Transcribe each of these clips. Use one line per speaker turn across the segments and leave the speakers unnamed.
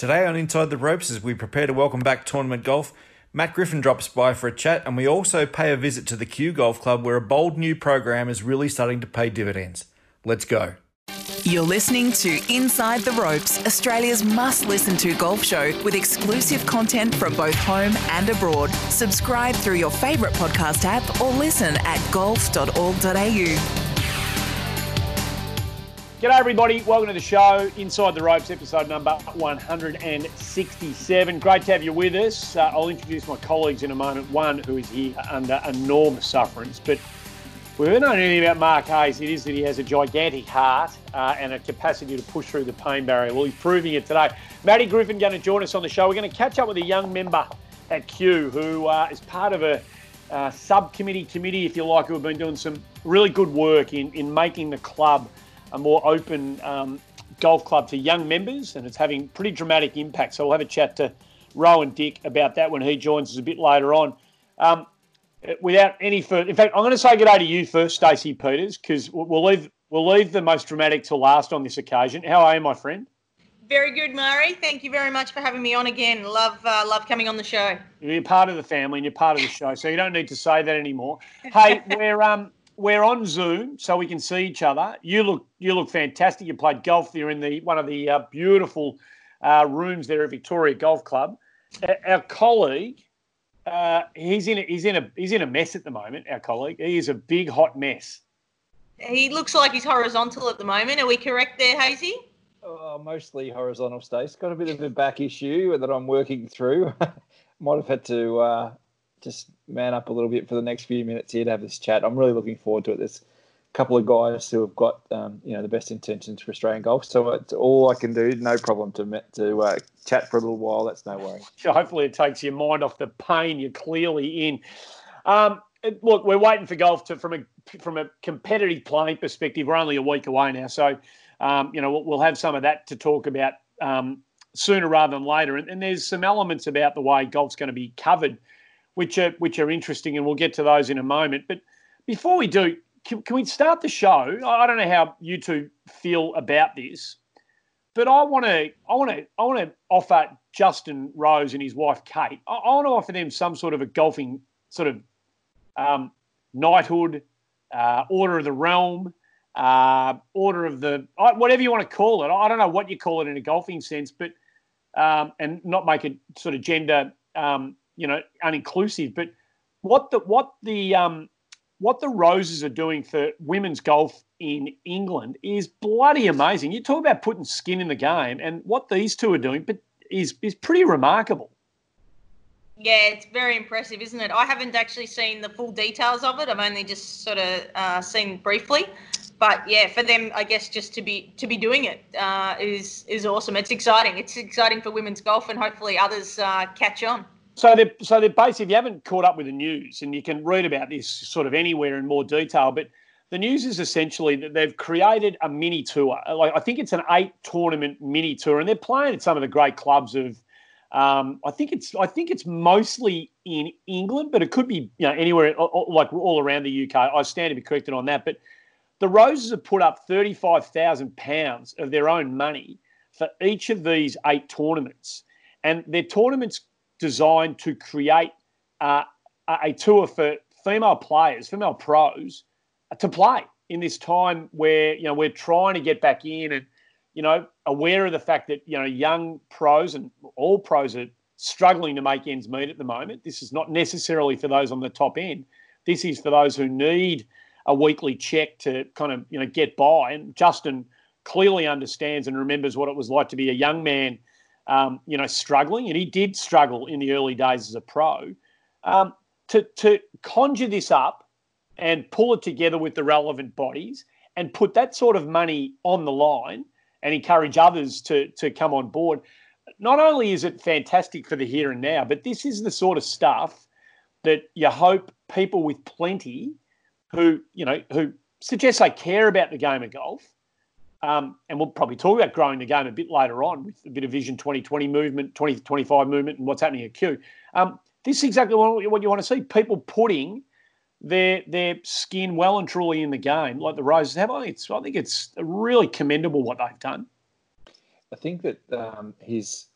Today on Inside the Ropes, as we prepare to welcome back tournament golf, Matt Griffin drops by for a chat, and we also pay a visit to the Kew Golf Club, where a bold new program is really starting to pay dividends. Let's go.
You're listening to Inside the Ropes, Australia's must listen to golf show with exclusive content from both home and abroad. Subscribe through your favourite podcast app or listen at golf.org.au.
G'day, everybody. Welcome to the show, Inside the Ropes, episode number 167. Great to have you with us. Uh, I'll introduce my colleagues in a moment. One who is here under enormous sufferance, but we don't know anything about Mark Hayes. It is that he has a gigantic heart uh, and a capacity to push through the pain barrier. Well, he's proving it today. Matty Griffin going to join us on the show. We're going to catch up with a young member at Kew who uh, is part of a uh, subcommittee committee, if you like, who have been doing some really good work in, in making the club – a more open um, golf club to young members, and it's having pretty dramatic impact. So we'll have a chat to Rowan Dick about that when he joins us a bit later on. Um, without any further, in fact, I'm going to say good day to you first, Stacey Peters, because we'll leave we'll leave the most dramatic to last on this occasion. How are you, my friend?
Very good, Murray. Thank you very much for having me on again. Love uh, love coming on the show.
You're part of the family and you're part of the show, so you don't need to say that anymore. Hey, we're um we're on Zoom, so we can see each other. You look you look fantastic. You played golf there in the one of the uh, beautiful uh, rooms there at Victoria Golf Club. Our colleague, uh, he's in a, he's in a he's in a mess at the moment. Our colleague, he is a big hot mess.
He looks like he's horizontal at the moment. Are we correct there, Hazy?
Oh, mostly horizontal stace. Got a bit of a back issue that I'm working through. Might have had to uh, just man up a little bit for the next few minutes here to have this chat. I'm really looking forward to it. There's a couple of guys who have got um, you know the best intentions for Australian golf, so it's all I can do. No problem to to uh, chat for a little while. That's no worry.
Hopefully, it takes your mind off the pain you're clearly in. Um, look, we're waiting for golf to from a from a competitive playing perspective. We're only a week away now, so um, you know we'll, have some of that to talk about um, sooner rather than later. And, and, there's some elements about the way golf's going to be covered which are which are interesting, and we'll get to those in a moment. But before we do, can, can we start the show? I don't know how you two feel about this, but I want to I want to I want to offer Justin Rose and his wife Kate. I, I want to offer them some sort of a golfing sort of um, knighthood, uh, order of the realm, uh, order of the whatever you want to call it. I don't know what you call it in a golfing sense, but um, and not make it sort of gender um, you know uninclusive. But what the what the um, what the Roses are doing for women's golf in England is bloody amazing. You talk about putting skin in the game, and what these two are doing, but is is pretty remarkable.
Yeah, it's very impressive, isn't it? I haven't actually seen the full details of it. I've only just sort of uh, seen briefly, but yeah, for them, I guess just to be to be doing it uh, is is awesome. It's exciting. It's exciting for women's golf, and hopefully others uh, catch on.
So they're, so they're basically, if you haven't caught up with the news, and you can read about this sort of anywhere in more detail, but the news is essentially that they've created a mini tour. Like I think it's an eight tournament mini tour, and they're playing at some of the great clubs of. Um, I think it's I think it's mostly in England, but it could be you know anywhere like all around the UK. I stand to be corrected on that, but the Roses have put up thirty five thousand pounds of their own money for each of these eight tournaments, and their tournaments designed to create uh, a tour for female players, female pros, uh, to play in this time where you know we're trying to get back in and you know aware of the fact that you know young pros and all pros are struggling to make ends meet at the moment. This is not necessarily for those on the top end. This is for those who need a weekly check to kind of you know get by. And Justin clearly understands and remembers what it was like to be a young man um, you know, struggling, and he did struggle in the early days as a pro. Um, to to conjure this up and pull it together with the relevant bodies and put that sort of money on the line and encourage others to to come on board. Not only is it fantastic for the here and now, but this is the sort of stuff that you hope people with plenty who you know who suggest they care about the game of golf um, and we'll probably talk about growing the game a bit later on with a bit of Vision 2020 movement, 2025 movement, and what's happening at Kew. Um, this is exactly what, you want to see people putting their their skin well and truly in the game, like the Roses have. I think it's, I think it's really commendable what they've done.
I think that um, his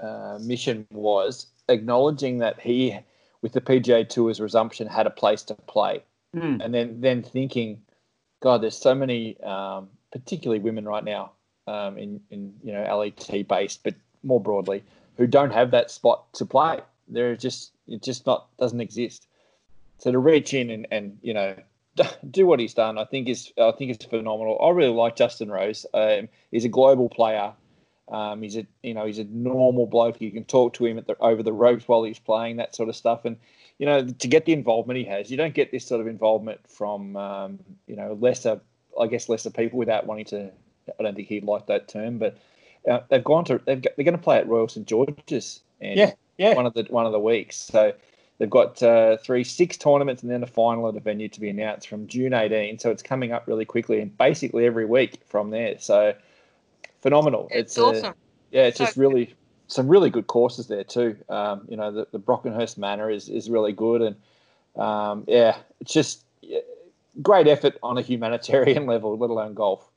uh, mission was acknowledging that he, with the PGA Tour's resumption, had a place to play,
Mm.
and then then thinking, God, there's so many, um, particularly women right now, um, in in you know LET based, but more broadly, who don't have that spot to play. They're just it just not doesn't exist. So to reach in and, and you know do what he's done, I think is I think it's phenomenal. I really like Justin Rose. Um, he's a global player. Um, he's a you know he's a normal bloke. You can talk to him the, over the ropes while he's playing that sort of stuff. And you know to get the involvement he has, you don't get this sort of involvement from um, you know lesser I guess lesser people without wanting to. I don't think he'd like that term, but uh, they've gone to they've got, they're going to play at Royal St George's. And
Yeah, yeah.
One of the one of the weeks. So they've got uh, three six tournaments and then a final at a venue to be announced from June 18. So it's coming up really quickly and basically every week from there. So phenomenal.
It's,
uh,
awesome.
yeah, it's
So
just really some really good courses there too. Um, you know, the, the Brockenhurst Manor is, is really good, and um, yeah, it's just yeah, great effort on a humanitarian level, let alone golf.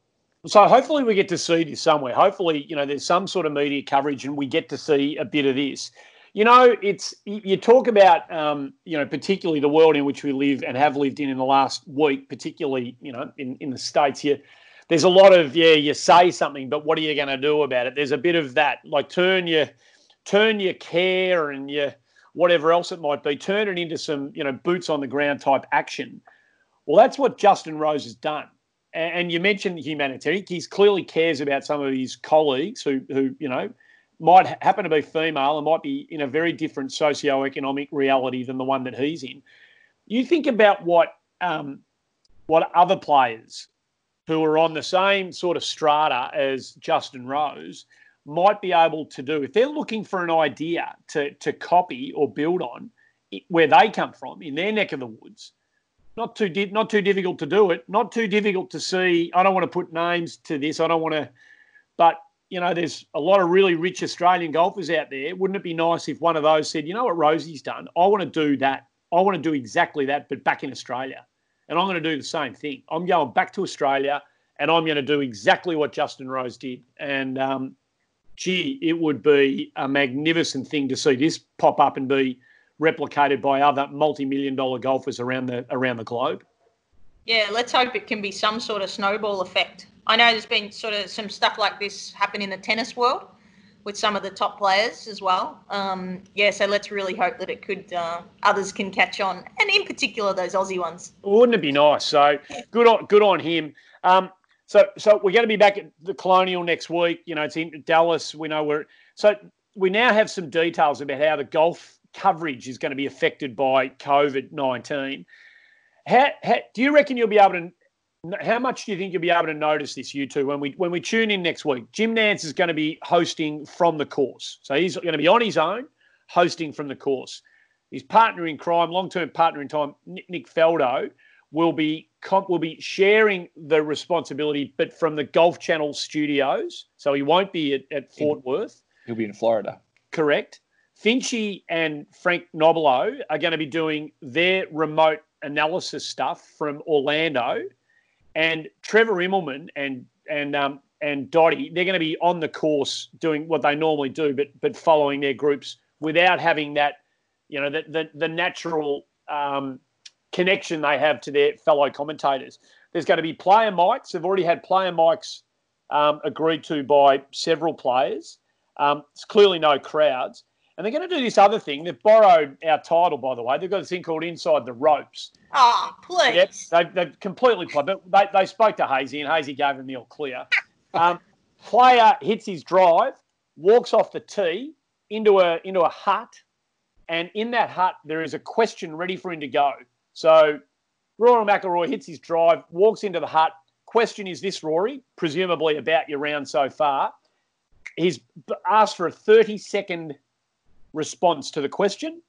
So hopefully we get to see this somewhere. Hopefully, you know, there's some sort of media coverage and we get to see a bit of this. You know, it's you talk about, um, you know, particularly the world in which we live and have lived in in the last week, particularly, you know, in, in the states here. There's a lot of yeah, you say something, but what are you going to do about it? There's a bit of that, like turn your turn your care and your whatever else it might be, turn it into some you know boots on the ground type action. Well, that's what Justin Rose has done. And you mentioned humanitarian. He clearly cares about some of his colleagues who, who you know, might happen to be female and might be in a very different socio-economic reality than the one that he's in. You think about what um, what other players who are on the same sort of strata as Justin Rose might be able to do if they're looking for an idea to to copy or build on where they come from in their neck of the woods not too di- not too difficult to do it. Not too difficult to see. I don't want to put names to this. I don't want to, but you know, there's a lot of really rich Australian golfers out there. Wouldn't it be nice if one of those said, you know what Rosie's done? I want to do that. I want to do exactly that, but back in Australia, and I'm going to do the same thing. I'm going back to Australia, and I'm going to do exactly what Justin Rose did. And um, gee, it would be a magnificent thing to see this pop up and be replicated by other multi-million dollar golfers around the around the globe.
Yeah, let's hope it can be some sort of snowball effect. I know there's been sort of some stuff like this happen in the tennis world with some of the top players as well. Um, yeah, so let's really hope that it could uh, others can catch on, and in particular those Aussie ones.
Wouldn't it be nice? So good on good on him. Um, so so we're going to be back at the Colonial next week. You know, it's in Dallas. We know we're so we now have some details about how the golf coverage is going to be affected by COVID nineteen. How, how, do you reckon you'll be able to? How much do you think you'll be able to notice this, you two, when we when we tune in next week? Jim Nantz is going to be hosting from the course, so he's going to be on his own, hosting from the course. His partner in crime, long term partner in time, Nick, Faldo, will be comp- will be sharing the responsibility, but from the Golf Channel studios. So he won't be at, at Fort Worth.
He'll be in Florida.
Correct. Finchy and Frank Nobilo are going to be doing their remote analysis stuff from Orlando, and Trevor Immelman and and um, and Dottie they're going to be on the course doing what they normally do, but but following their groups without having that, you know, the the, the natural um, connection they have to their fellow commentators. There's going to be player mics. They've already had player mics um, agreed to by several players. Um, it's clearly no crowds. And they're going to do this other thing. They've borrowed our title, by the way. They've got this thing called Inside the Ropes.
Oh, please.
Yep, they've, they've completely played. But they, they spoke to Hazy, and Hazy gave them the all clear. Um, player hits his drive, walks off the tee into a into a hut, and in that hut there is a question ready for him to go. So Rory McIlroy hits his drive, walks into the hut. Question is this, Rory? Presumably about your round so far. He's asked for a 30 second response to the question.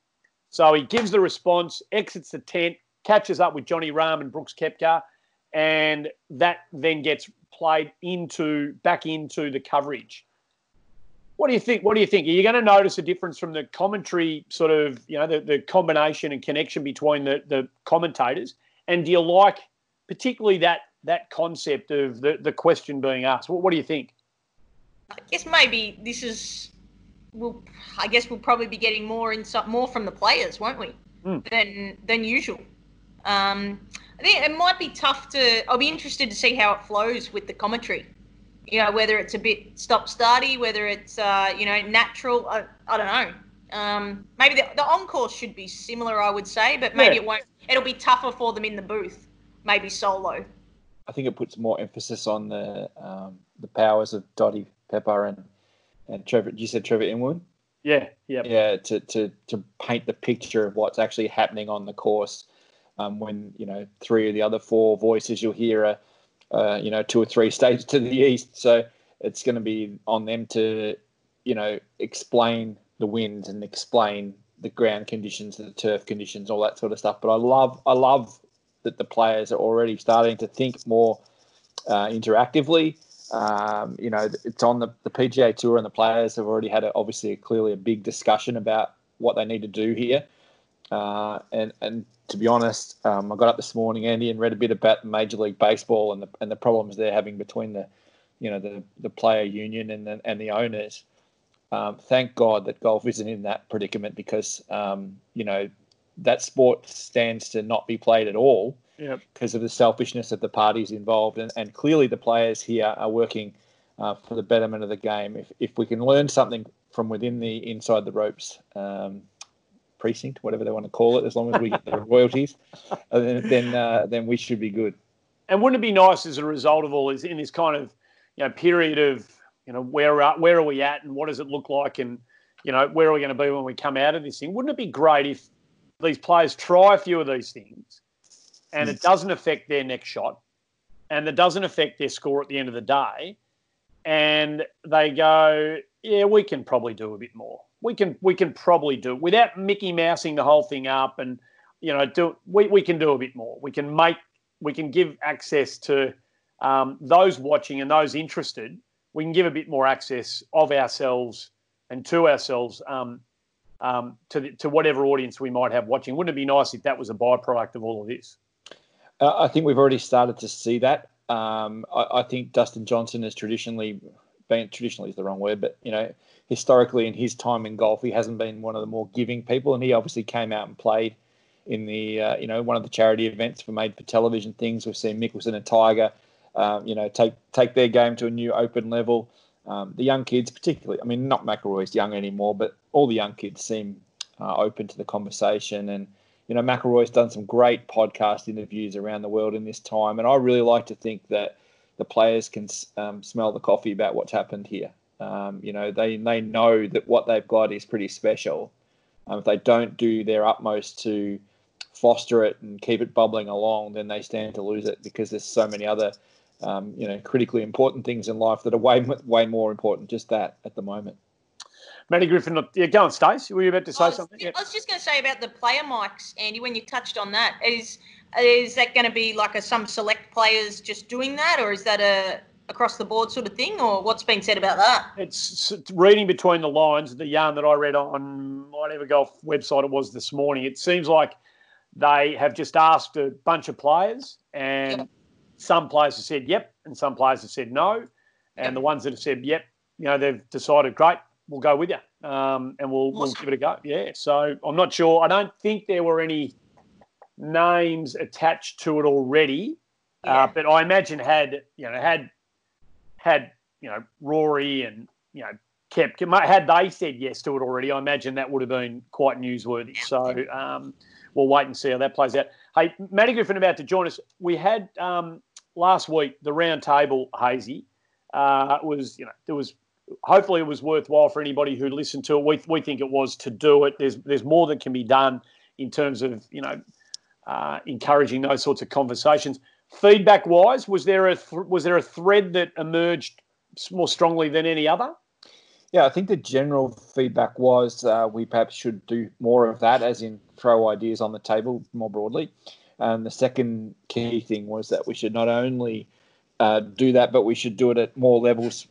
So he gives the response, exits the tent, catches up with Johnny Rahm and Brooks Koepka, and that then gets played into back into the coverage. What do you think? What do you think? Are you going to notice a difference from the commentary, sort of, you know, the, the combination and connection between the, the commentators? And do you like particularly that that concept of the, the question being asked? What, what do you think?
I guess maybe this is we'll, I guess we'll probably be getting more insight, more from the players, won't we,
Mm.
than than usual. Um, I think it might be tough to. I'll be interested to see how it flows with the commentary. You know, whether it's a bit stop-starty, whether it's uh, you know natural. I, I don't know. Um, maybe the, the encore should be similar, I would say, but maybe
Yeah.
it won't. It'll be tougher for them in the booth. Maybe solo.
I think it puts more emphasis on the um, the powers of Dottie Pepper and and Trevor. You said Trevor Inwood.
Yeah, yeah.
yeah, to, to, to paint the picture of what's actually happening on the course. Um, when you know three of the other four voices you'll hear are, uh, you know, two or three states to the east. So it's going to be on them to, you know, explain the winds and explain the ground conditions, the turf conditions, all that sort of stuff. But I love, I love that the players are already starting to think more uh, interactively. Um, you know, it's on the, the PGA Tour, and the players have already had a, obviously a, clearly a big discussion about what they need to do here. Uh, and and to be honest, um, I got up this morning, Andy, and read a bit about Major League Baseball and the and the problems they're having between the, you know, the the player union and the, and the owners. Um, thank God that golf isn't in that predicament because um, you know that sport stands to not be played at all
Yep.
because of the selfishness of the parties involved. And, and clearly, the players here are working uh, for the betterment of the game. If, if we can learn something from within the inside the ropes um, precinct, whatever they want to call it, as long as we get the royalties, uh, then then, uh, then we should be good.
And wouldn't it be nice as a result of all this in this kind of you know period of you know where are where are we at and what does it look like and you know where are we going to be when we come out of this thing? Wouldn't it be great if these players try a few of these things and it doesn't affect their next shot and it doesn't affect their score at the end of the day and they go, yeah, we can probably do a bit more. We can we can probably do it without Mickey Mousing the whole thing up and you know do we, we can do a bit more. We can make we can give access to um, those watching and those interested. We can give a bit more access of ourselves and to ourselves um, um, to the, to whatever audience we might have watching. Wouldn't it be nice if that was a byproduct of all of this?
Uh, I think we've already started to see that. Um, I, I think Dustin Johnson has traditionally been traditionally is the wrong word, but you know, historically in his time in golf, he hasn't been one of the more giving people, and he obviously came out and played in the uh, you know one of the charity events for made for television things. We've seen Mickelson and Tiger, um, you know, take take their game to a new open level. Um, the young kids, particularly, I mean, not McIlroy's young anymore, but all the young kids seem uh, open to the conversation and you know, McIlroy's done some great podcast interviews around the world in this time, and I really like to think that the players can um, smell the coffee about what's happened here. Um, you know, they they know that what they've got is pretty special. Um, if they don't do their utmost to foster it and keep it bubbling along, then they stand to lose it because there's so many other, um, you know, critically important things in life that are way way more important. Just that at the moment.
Matty Griffin, yeah, go on, Stace. Were you about to say
I was,
something?
I was just going to say about the player mics, Andy. When you touched on that, is is that going to be like a some select players just doing that, or is that a across the board sort of thing, or what's been said about that?
It's it's reading between the lines. The yarn that I read on whatever golf website it was this morning. It seems like they have just asked a bunch of players, and
Yep.
some players have said yep, and some players have said no, and
Yep.
the ones that have said yep, you know, they've decided great, we'll go with you, um, and we'll we'll give it a go. Yeah. So I'm not sure. I don't think there were any names attached to it already, uh, but I imagine had you know had had you know Rory and you know kept had they said yes to it already, I imagine that would have been quite newsworthy. So um, we'll wait and see how that plays out. Hey, Matty Griffin about to join us. We had um, last week the round table hazy uh, was you know there was hopefully it was worthwhile for anybody who listened to it. We, we think it was to do it. There's there's more that can be done in terms of you know uh, encouraging those sorts of conversations. Feedback wise, was there a th- was there a thread that emerged more strongly than any other?
Yeah, I think the general feedback was uh, we perhaps should do more of that, as in throw ideas on the table more broadly. And the second key thing was that we should not only uh, do that, but we should do it at more levels.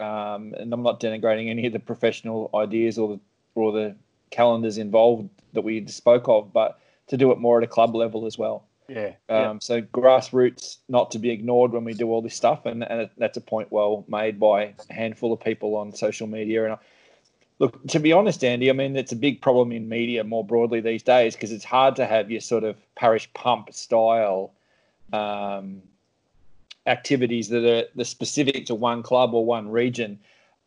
Um, and I'm not denigrating any of the professional ideas or the or the calendars involved that we spoke of, but to do it more at a club level as well.
Yeah.
Um, So grassroots not to be ignored when we do all this stuff, and, and that's a point well made by a handful of people on social media. And Look, to be honest, Andy, I mean, it's a big problem in media more broadly these days because it's hard to have your sort of parish pump style um, activities that are the specific to one club or one region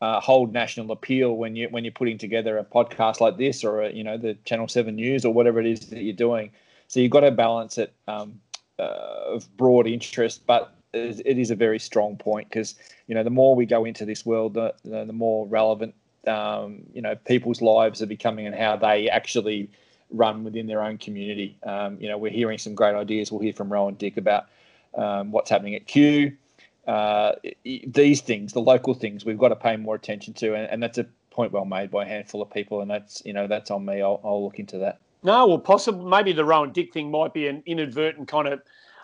uh, hold national appeal when you when you're putting together a podcast like this or a, you know the Channel Seven News or whatever it is that you're doing. So you've got to balance it um, uh, of broad interest, but it is a very strong point because you know the more we go into this world, the, the, the more relevant um, you know people's lives are becoming and how they actually run within their own community. Um, you know, we're hearing some great ideas. We'll hear from Rowan Dick about um, what's happening at Kew. Uh, these things, the local things, we've got to pay more attention to, and, and, that's a point well made by a handful of people, and that's you know that's on me. I'll, I'll look into that.
No, well, possibly maybe the Rowan Dick thing might be an inadvertent kind of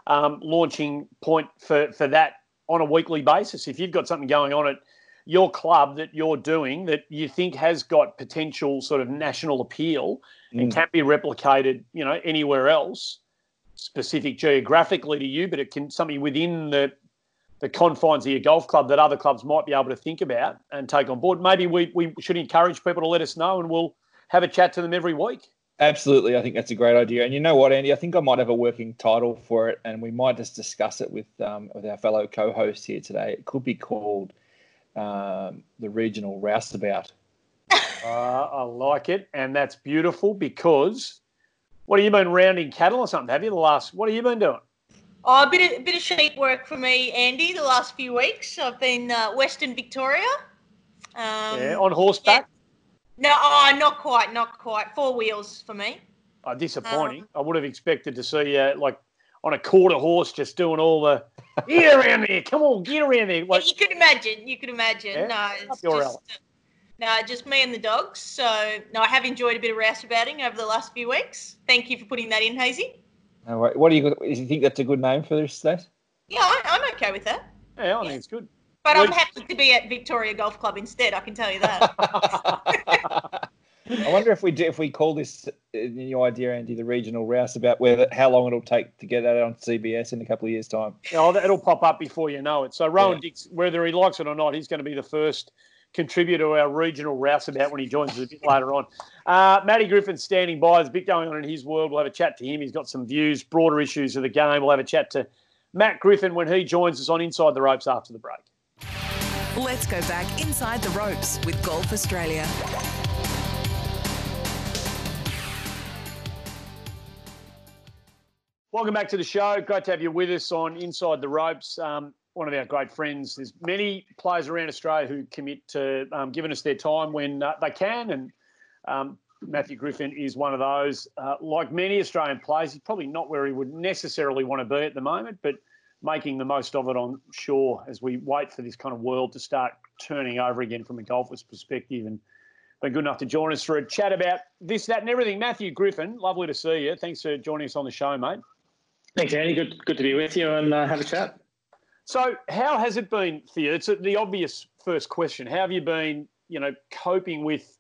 um, launching point for for that on a weekly basis. If you've got something going on at your club that you're doing that you think has got potential sort of national appeal mm. and can be replicated, you know, anywhere else, specific geographically to you, but it can something within the the confines of your golf club that other clubs might be able to think about and take on board. Maybe we, we should encourage people to let us know and we'll have a chat to them every week.
Absolutely. I think that's a great idea. And you know what, Andy? I think I might have a working title for it and we might just discuss it with um, with our fellow co hosts here today. It could be called um, the regional roustabout.
uh, I like it, and that's beautiful because what have you been rounding cattle or something? Have you the last? What have you been doing?
Oh, a bit of, a bit of sheep work for me, Andy. The last few weeks, I've been uh, Western Victoria.
Um, yeah, on horseback.
Yeah. No, oh, not quite, not quite. Four wheels for me.
Oh, disappointing. Um, I would have expected to see you like on a quarter horse, just doing all the get around there. Come on, get around there.
Like, you could imagine. You could imagine. Yeah? No, it's just, uh, no, just me and the dogs. So no, I have enjoyed a bit of rouseabouting over the last few weeks. Thank you for putting that in, Hazy.
what do you? Do you think that's a good name for this state?
Yeah, I, am okay with that.
Yeah, I yeah. think it's good.
But I'm happy to be at Victoria Golf Club instead. I can tell you that.
I wonder if we do if we call this uh, new idea, Andy, the regional roustabout, where how long it'll take to get that on CBS in a couple of years' time.
Oh, it'll pop up before you know it. So Rowan yeah. Dix, whether he likes it or not, he's going to be the first contributor to our regional roustabout when he joins us a bit later on. Uh, Matty Griffin standing by. There's a bit going on in his world. We'll have a chat to him. He's got some views, broader issues of the game. We'll have a chat to Matt Griffin when he joins us on Inside the Ropes after the break.
Let's go back inside the ropes with Golf Australia.
Welcome back to the show. Great to have you with us on Inside the Ropes. Um, one of our great friends. There's many players around Australia who commit to um, giving us their time when uh, they can, and um, Matthew Griffin is one of those. Uh, like many Australian players, he's probably not where he would necessarily want to be at the moment, but making the most of it on shore as we wait for this kind of world to start turning over again from a golfer's perspective. And been good enough to join us for a chat about this, that, and everything. Matthew Griffin, lovely to see you. Thanks for joining us on the show, mate.
Thanks, Andy. Good, good to be with you and uh, have a chat.
So, how has it been you? It's the obvious first question. How have you been, you know, coping with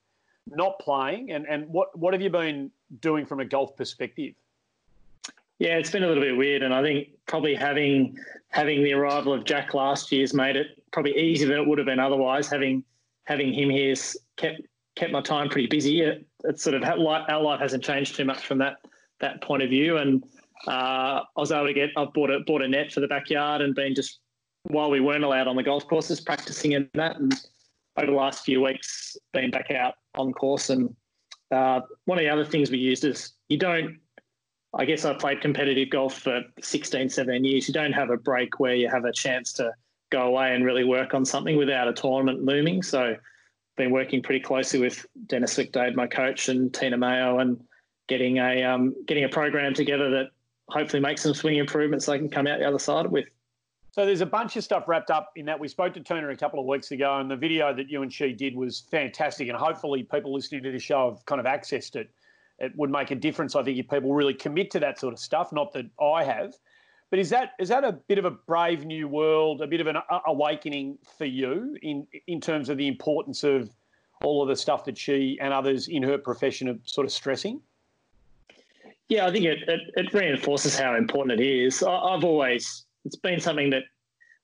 not playing, and and what what have you been doing from a golf perspective?
Yeah, it's been a little bit weird, and I think probably having having the arrival of Jack last year's made it probably easier than it would have been otherwise. Having having him here's kept kept my time pretty busy. It, it's sort of our life hasn't changed too much from that that point of view, and uh, I was able to get. I bought a bought a net for the backyard and been just while we weren't allowed on the golf courses practicing in that. And over the last few weeks, been back out on course. And uh, one of the other things we used is you don't. I guess I played competitive golf for 16, 17 years. You don't have a break where you have a chance to go away and really work on something without a tournament looming. So, been working pretty closely with Dennis Wickdade, my coach, and Tina Mayo, and getting a um, getting a program together that hopefully make some swing improvements so they can come out the other side with.
So there's a bunch of stuff wrapped up in that. We spoke to Turner a couple of weeks ago, and the video that you and she did was fantastic. And hopefully, people listening to the show have kind of accessed it. It would make a difference, I think, if people really commit to that sort of stuff. Not that I have, but is that is that a bit of a brave new world, a bit of an uh, awakening for you in in terms of the importance of all of the stuff that she and others in her profession are sort of stressing?
Yeah, I think it, it, it reinforces how important it is. I, I've always, it's been something that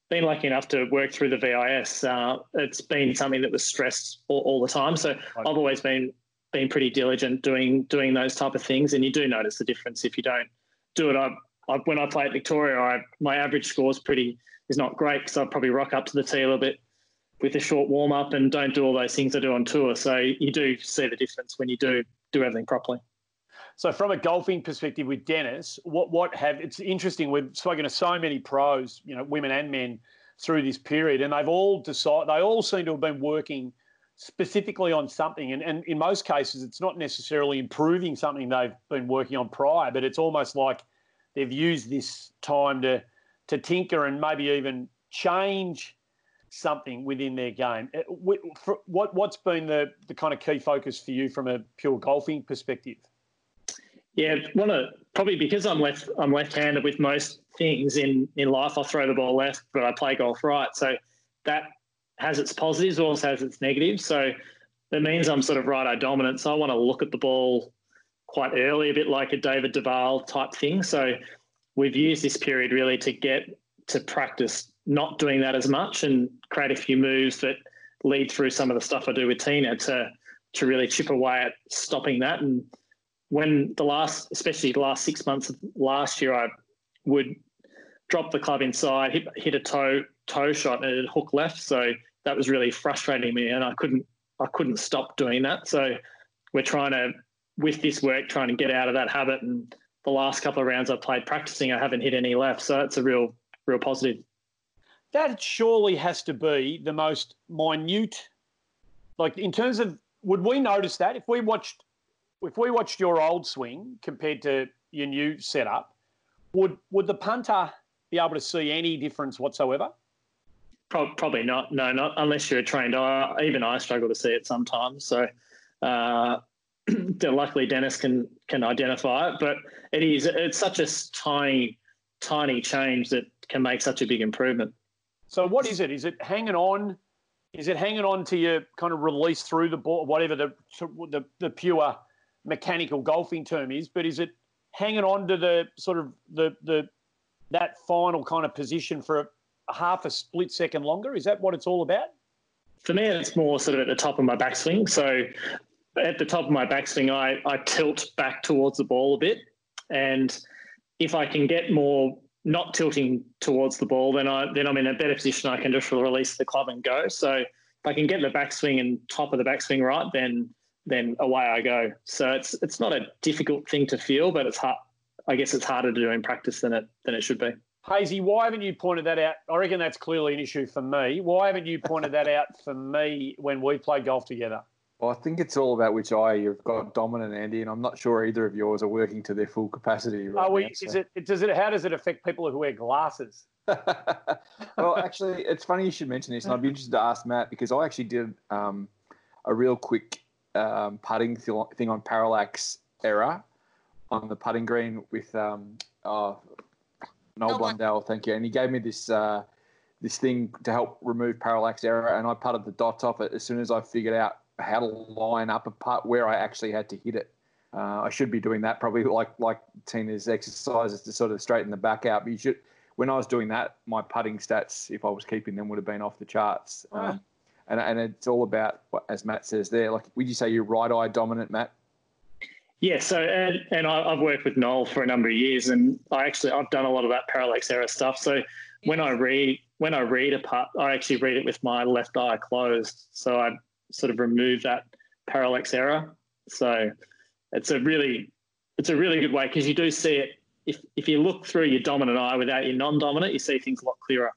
been lucky enough to work through the VIS. Uh, it's been something that was stressed all, all the time. So I've always been been pretty diligent doing doing those type of things, and you do notice the difference if you don't do it. I, I when I play at Victoria, I, my average score is pretty is not great because I probably rock up to the tee a little bit with a short warm up and don't do all those things I do on tour. So you do see the difference when you do do everything properly.
So from a golfing perspective with Dennis, what what have it's interesting. We've spoken to so many pros, you know, women and men through this period, and they've all decided they all seem to have been working specifically on something. And, and in most cases, it's not necessarily improving something they've been working on prior, but it's almost like they've used this time to to tinker and maybe even change something within their game. Uh, what what's been the the kind of key focus for you from a pure golfing perspective?
Yeah, want to uh, probably because I'm left I'm left-handed with most things in in life. I throw the ball left, but I play golf right. So that has its positives, also has its negatives. So that means I'm sort of right-eye dominant. So I want to look at the ball quite early, a bit like a David Duval type thing. So we've used this period really to get to practice not doing that as much and create a few moves that lead through some of the stuff I do with Tina to to really chip away at stopping that and when the last, especially the last six months of last year, I would drop the club inside, hit, hit a toe toe shot, and it hook left. So that was really frustrating me, and I couldn't I couldn't stop doing that. So we're trying to, with this work, trying to get out of that habit. And the last couple of rounds I've played practicing, I haven't hit any left. So it's a real real positive.
That surely has to be the most minute, like in terms of. Would we notice that if we watched if we watched your old swing compared to your new setup, would would the punter be able to see any difference whatsoever?
Probably not. No, not unless you're a trained eye. Even I struggle to see it sometimes. So, uh, luckily Dennis can can identify it. But it is it's such a tiny tiny change that can make such a big improvement.
So, what is it? Is it hanging on? Is it hanging on to your kind of release through the ball, whatever the the, the pure mechanical golfing term is, but is it hanging on to the sort of the the that final kind of position for a, a half a split second longer? Is that what it's all about?
For me, it's more sort of at the top of my backswing. So at the top of my backswing, I, I tilt back towards the ball a bit. And if I can get more not tilting towards the ball, then I then I'm in a better position. I can just release the club and go. So if I can get the backswing and top of the backswing right, then then away I go. So it's it's not a difficult thing to feel, but it's hard. I guess it's harder to do in practice than it than it should be.
Hazy, why haven't you pointed that out? I reckon that's clearly an issue for me. Why haven't you pointed that out for me when we played golf together?
Well, I think it's all about which eye you've got dominant, Andy, and I'm not sure either of yours are working to their full capacity. Right
oh,
well,
is so. it? Does it? How does it affect people who wear glasses?
well, actually, it's funny you should mention this, and I'd be interested to ask Matt because I actually did um, a real quick um, putting thing on parallax error on the putting green with um, oh, Noel Blundell. Thank you. And he gave me this uh, this thing to help remove parallax error, and I putted the dots off it as soon as I figured out how to line up a putt where I actually had to hit it. Uh, I should be doing that probably like like Tina's exercises to sort of straighten the back out. But you should. When I was doing that, my putting stats, if I was keeping them, would have been off the charts. Ah. Um, and, and it's all about as Matt says there. Like, would you say you're right eye dominant, Matt?
Yeah. So, and, and I, have worked with Noel for a number of years, and I actually I've done a lot of that parallax error stuff. So when I read when I read a part, I actually read it with my left eye closed. So I sort of remove that parallax error. So it's a really it's a really good way because you do see it if if you look through your dominant eye without your non-dominant, you see things a lot clearer.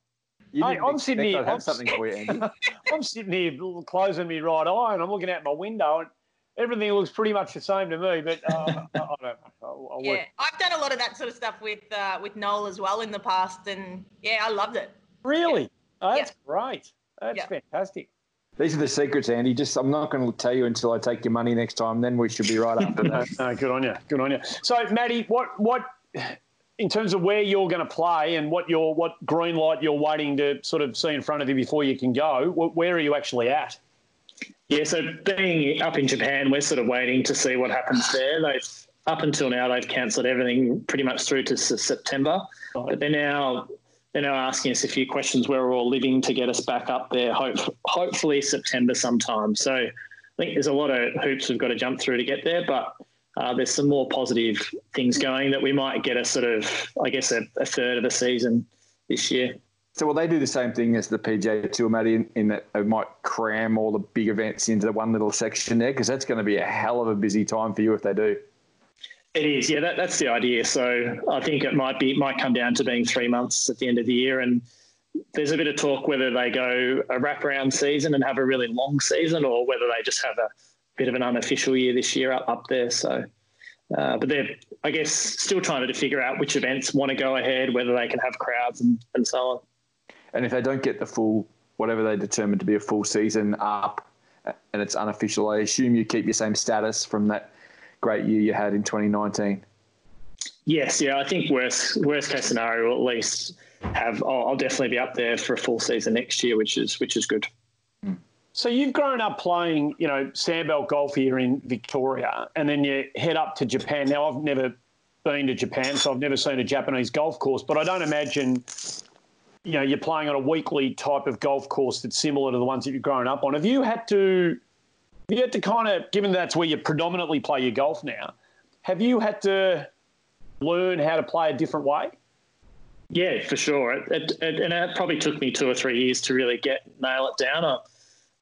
You hey, I'm sitting here. i have something for you, Andy. I'm sitting here closing my right eye, and I'm looking out my window, and everything looks pretty much the same to me. But uh, I don't know.
I'll, I'll yeah, work. I've done a lot of that sort of stuff with uh, with Noel as well in the past, and yeah, I loved it.
Really? Yeah. Oh, that's yeah. great. That's yeah. fantastic.
These are the secrets, Andy. Just I'm not going to tell you until I take your money next time. Then we should be right after that.
no, good on you. Good on you. So, Maddie, what what in terms of where you're going to play and what your what green light you're waiting to sort of see in front of you before you can go, where are you actually at?
Yeah, so being up in Japan, we're sort of waiting to see what happens there. They've up until now they've cancelled everything pretty much through to September, but they're now they're now asking us a few questions where we're all living to get us back up there. Hope, hopefully September sometime. So I think there's a lot of hoops we've got to jump through to get there, but uh, there's some more positive things going that we might get a sort of, I guess, a, a third of the season this year.
So will they do the same thing as the PGA Tour, Matty, in, in that they might cram all the big events into the one little section there? Because that's going to be a hell of a busy time for you if they do.
It is, yeah. That, that's the idea. So I think it might be might come down to being three months at the end of the year, and there's a bit of talk whether they go a wraparound season and have a really long season, or whether they just have a bit of an unofficial year this year up up there. So, uh, but they're I guess still trying to figure out which events want to go ahead, whether they can have crowds and, and so on.
And if they don't get the full, whatever they determine to be a full season up, and it's unofficial, I assume you keep your same status from that great year you had in 2019.
Yes, yeah, I think worst worst case scenario, at least have I'll, I'll definitely be up there for a full season next year, which is which is good.
So you've grown up playing, you know, sandbelt golf here in Victoria, and then you head up to Japan. Now I've never been to Japan, so I've never seen a Japanese golf course, but I don't imagine you know you're playing on a weekly type of golf course that's similar to the ones that you've grown up on. Have you had to you had to kind of given that's where you predominantly play your golf now? Have you had to learn how to play a different way?
Yeah, for sure. It, it, and it probably took me two or three years to really get nail it down. I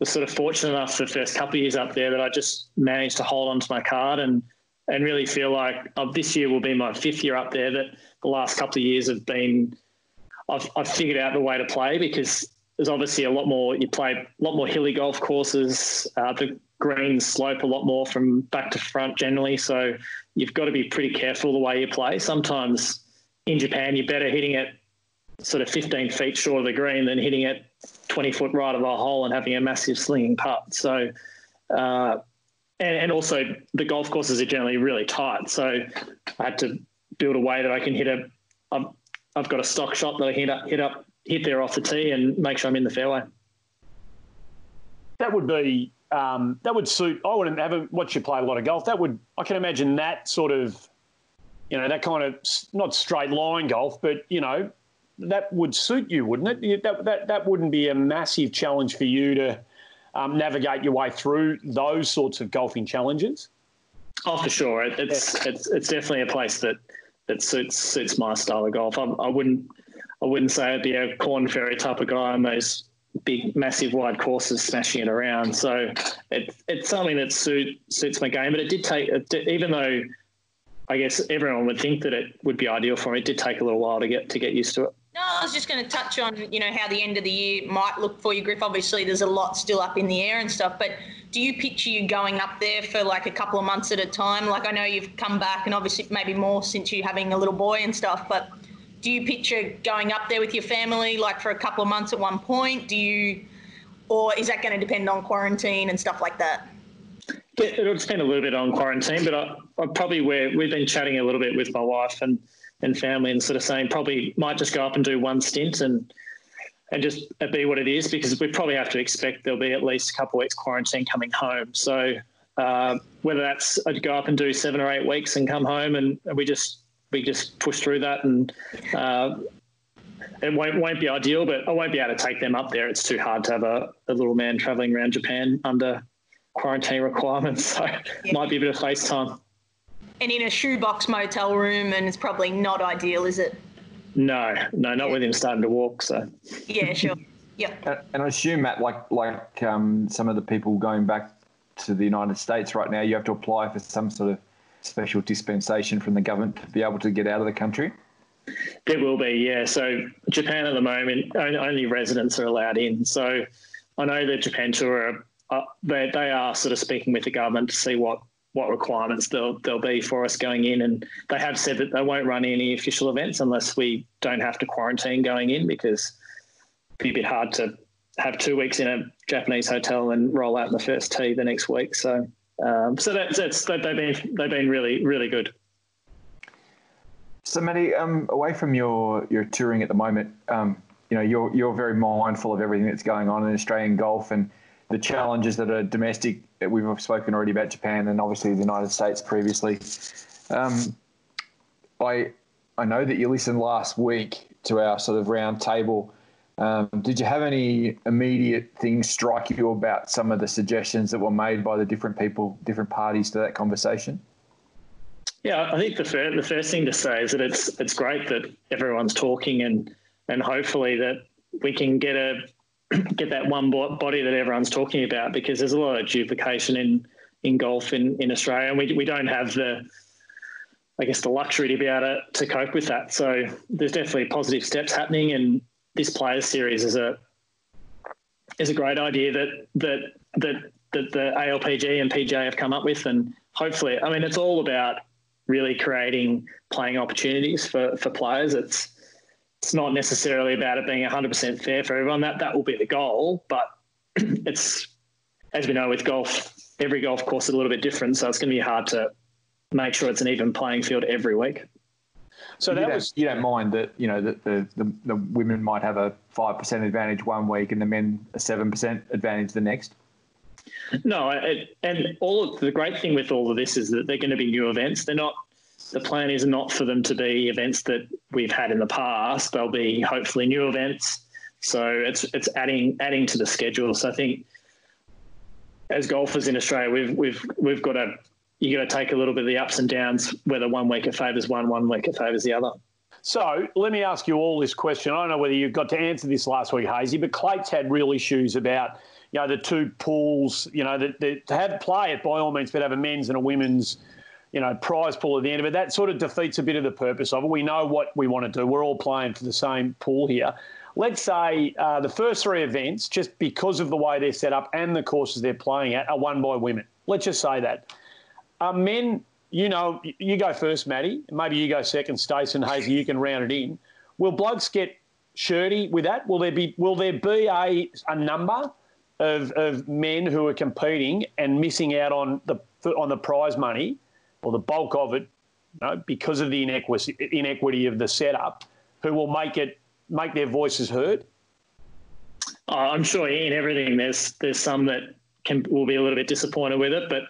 was sort of fortunate enough for the first couple of years up there that I just managed to hold on to my card and and really feel like oh, this year will be my fifth year up there. That the last couple of years have been I've, I've figured out the way to play because there's obviously a lot more. You play a lot more hilly golf courses. Uh, the greens slope a lot more from back to front generally, so you've got to be pretty careful the way you play. Sometimes in Japan, you're better hitting it sort of 15 feet short of the green than hitting it 20 foot right of a hole and having a massive slinging putt. So, uh, and, and also the golf courses are generally really tight. So I had to build a way that I can hit a, I've, I've got a stock shot that I hit up, hit up, hit there off the tee, and make sure I'm in the fairway.
That would be um, that would suit. I wouldn't have watched you play a lot of golf. That would I can imagine that sort of, you know, that kind of not straight line golf, but you know, that would suit you, wouldn't it? That that that wouldn't be a massive challenge for you to um, navigate your way through those sorts of golfing challenges.
Oh, for sure. It's yeah. it's it's definitely a place that that suits suits my style of golf. I, I wouldn't I wouldn't say I'd be a Korn Ferry type of guy on those big, massive, wide courses, smashing it around. So it, it's something that suit, suits my game. But it did take, it did, even though I guess everyone would think that it would be ideal for me, it did take a little while to get to get used to it.
Was just going to touch on, you know, how the end of the year might look for you, Griff. Obviously, there's a lot still up in the air and stuff, but do you picture you going up there for like a couple of months at a time? Like I know you've come back and obviously maybe more since you having a little boy and stuff, but do you picture going up there with your family like for a couple of months at one point? Do you, or is that going to depend on quarantine and stuff like that?
It'll depend a little bit on quarantine, but I, I probably we've been chatting a little bit with my wife and and family and sort of saying probably might just go up and do one stint and and just be what it is because we probably have to expect there'll be at least a couple of weeks quarantine coming home. So uh, whether that's I'd go up and do seven or eight weeks and come home and we just we just push through that and uh, it won't won't be ideal, but I won't be able to take them up there. It's too hard to have a, a little man traveling around Japan under quarantine requirements. So yeah. might be a bit of FaceTime.
And in a shoebox motel room, and it's probably not ideal, is it?
No, no, not with him starting to walk. So
yeah, sure. Yeah.
And I assume Matt, like like um, some of the people going back to the United States right now, you have to apply for some sort of special dispensation from the government to be able to get out of the country.
There will be, yeah. So Japan at the moment, only residents are allowed in. So I know that Japan Tour are, uh, they, they are sort of speaking with the government to see what what requirements there'll, there'll be for us going in. And they have said that they won't run any official events unless we don't have to quarantine going in because it'd be a bit hard to have two weeks in a Japanese hotel and roll out in the first tee the next week. So, um, so that's, that's they've been they've been really really good.
So, Matty, um, away from your your touring at the moment, um, you know you're you're very mindful of everything that's going on in Australian golf and the challenges that are domestic. We've spoken already about Japan and obviously the United States previously. Um, I I know that you listened last week to our sort of round table. Um, did you have any immediate things strike you about some of the suggestions that were made by the different people, different parties to that conversation?
Yeah, I think the first, the first thing to say is that it's it's great that everyone's talking and and hopefully that we can get a get that one body that everyone's talking about because there's a lot of duplication in in golf in, in Australia and we, we don't have the I guess the luxury to be able to, to cope with that. So there's definitely positive steps happening and this players series is a is a great idea that that that that the ALPG and PGA have come up with and hopefully I mean it's all about really creating playing opportunities for, for players. It's it's not necessarily about it being 100% fair for everyone. That that will be the goal, but it's as we know with golf, every golf course is a little bit different, so it's going to be hard to make sure it's an even playing field every week.
So you, don't, was, you don't mind that you know that the, the, the women might have a five percent advantage one week and the men a seven percent advantage the next.
No, it, and all of, the great thing with all of this is that they're going to be new events. They're not. The plan is not for them to be events that we've had in the past. They'll be hopefully new events. So it's it's adding adding to the schedule. So I think as golfers in Australia, we've we've we've got to you got to take a little bit of the ups and downs. Whether one week it favours one, one week it favours the other.
So let me ask you all this question. I don't know whether you got to answer this last week, Hazy, but Clate's had real issues about you know, the two pools, you know, the, the, to have play it by all means, but have a men's and a women's, you know, prize pool at the end of it. That sort of defeats a bit of the purpose of it. We know what we want to do. We're all playing for the same pool here. Let's say uh, the first three events, just because of the way they're set up and the courses they're playing at, are won by women. Let's just say that. Uh, men, you know, you go first, Maddie. Maybe you go second, Stace and Hazy. You can round it in. Will blokes get shirty with that? Will there be will there be a a number of, of men who are competing and missing out on the on the prize money or the bulk of it you know, because of the inequity, inequity of the setup, who will make it make their voices heard?
Oh, I'm sure in everything there's there's some that can will be a little bit disappointed with it, but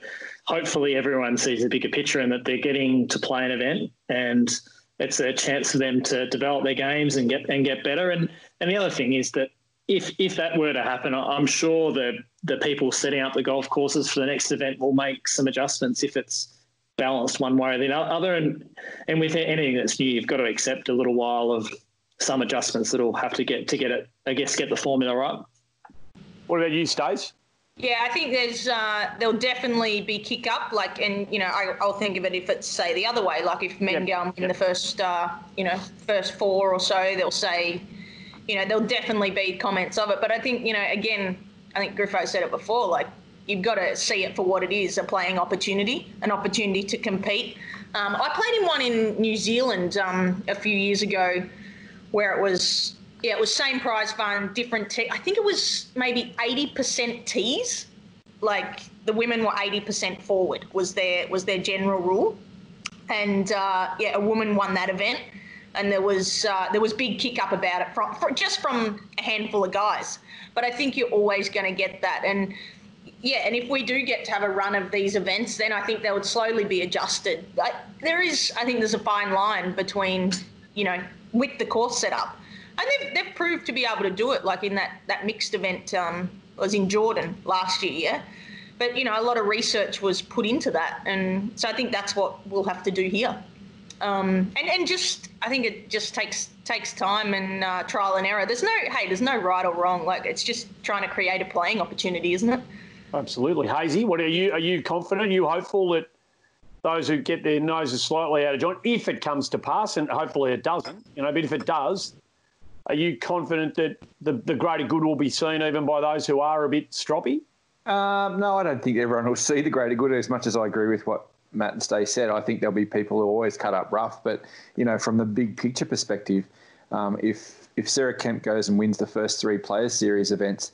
hopefully everyone sees the bigger picture and that they're getting to play an event and it's a chance for them to develop their games and get and get better. And and the other thing is that if if that were to happen, I'm sure the the people setting up the golf courses for the next event will make some adjustments if it's balanced one way or the other. And and with anything that's new, you've got to accept a little while of some adjustments that'll have to get to get it. I guess get the formula right.
What about you, Stace?
Yeah, I think there's uh, there'll definitely be kick up. Like, and you know, I, will think of it if it's say the other way. Like, if men yep. go in yep. the first, uh, you know, first four or so, they'll say you know, there'll definitely be comments of it. But I think, you know, again, I think Griffo said it before, like, you've got to see it for what it is a playing opportunity, an opportunity to compete. Um, I played in one in New Zealand um, a few years ago where it was, yeah, it was same prize fund, different tee. I think it was maybe 80% tees. Like the women were 80% forward was their was their general rule, and uh, yeah, a woman won that event and there was uh, there was big kick up about it from, from just from a handful of guys. But I think you're always going to get that, and yeah, and if we do get to have a run of these events, then I think they would slowly be adjusted. there is, I think, there's a fine line between you know with the course setup, and they've they've proved to be able to do it. Like in that that mixed event um, was in Jordan last year, yeah. But you know, a lot of research was put into that, and so I think that's what we'll have to do here. Um, and and just I think it just takes takes time and uh, trial and error. There's no hey, there's no right or wrong. Like it's just trying to create a playing opportunity, isn't it?
Absolutely, Hazy. What are you? Are you confident? Are you hopeful that those who get their noses slightly out of joint, if it comes to pass, and hopefully it doesn't, you know, but if it does, are you confident that the, the greater good will be seen even by those who are a bit stroppy?
Um, no, I don't think everyone will see the greater good as much as I agree with what Matt and Stay said, I think there'll be people who always cut up rough. But you know, from the big picture perspective, um, if if Sarah Kemp goes and wins the first three Players Series events,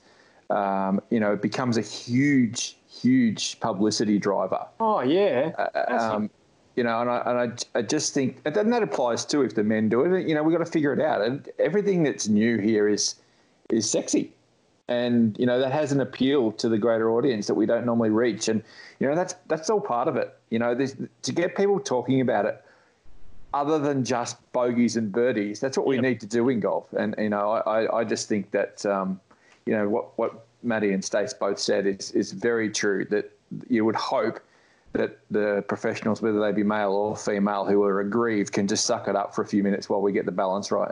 um, you know, it becomes a huge, huge publicity driver.
Oh yeah. Uh,
um, you know, and I, and I, I just think, and that applies too if the men do it. You know, we've got to figure it out. And everything that's new here is is sexy and you know that has an appeal to the greater audience that we don't normally reach and you know that's that's all part of it you know to get people talking about it other than just bogeys and birdies. That's what we need to do in golf. And you know, I, I just think that um, you know what what Maddie and Stace both said is is very true. That you would hope that the professionals, whether they be male or female, who are aggrieved, can just suck it up for a few minutes while we get the balance right.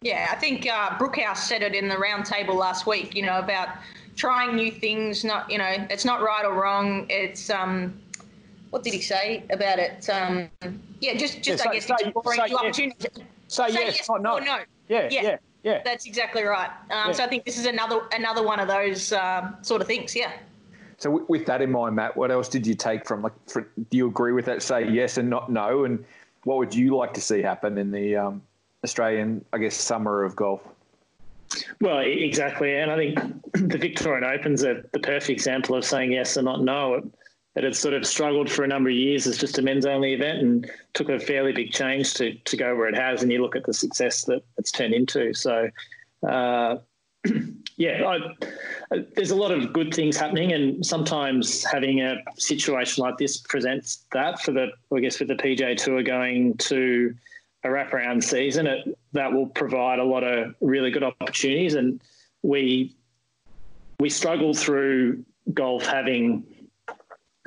Yeah, I think uh, Brookhouse said it in the roundtable last week. You know about trying new things. Not you know, it's not right or wrong. It's um, what did he say about it? Um, yeah, just just
Yeah,
I
say-
guess
say-
exploring
say
new
yes.
opportunities.
Say,
Say
yes,
yes
or no.
no.
Yeah,
Yeah.
yeah, yeah.
That's exactly right. Um,
Yeah.
So I think this is another another one of those um, sort of things. Yeah.
So with, with that in mind, Matt, what else did you take from like? For, do you agree with that? Say yes and not no, and what would you like to see happen in the um, Australian, I guess, summer of golf?
Well, e- exactly, and I think the Victorian Open's are the perfect example of saying yes and not no. It, it had sort of struggled for a number of years as just a men's only event, and took a fairly big change to to go where it has. And you look at the success that it's turned into. So, uh, yeah, I, uh, there's a lot of good things happening, and sometimes having a situation like this presents that for the, I guess, with the PGA Tour going to a wraparound season, it, that will provide a lot of really good opportunities. And we we struggle through golf having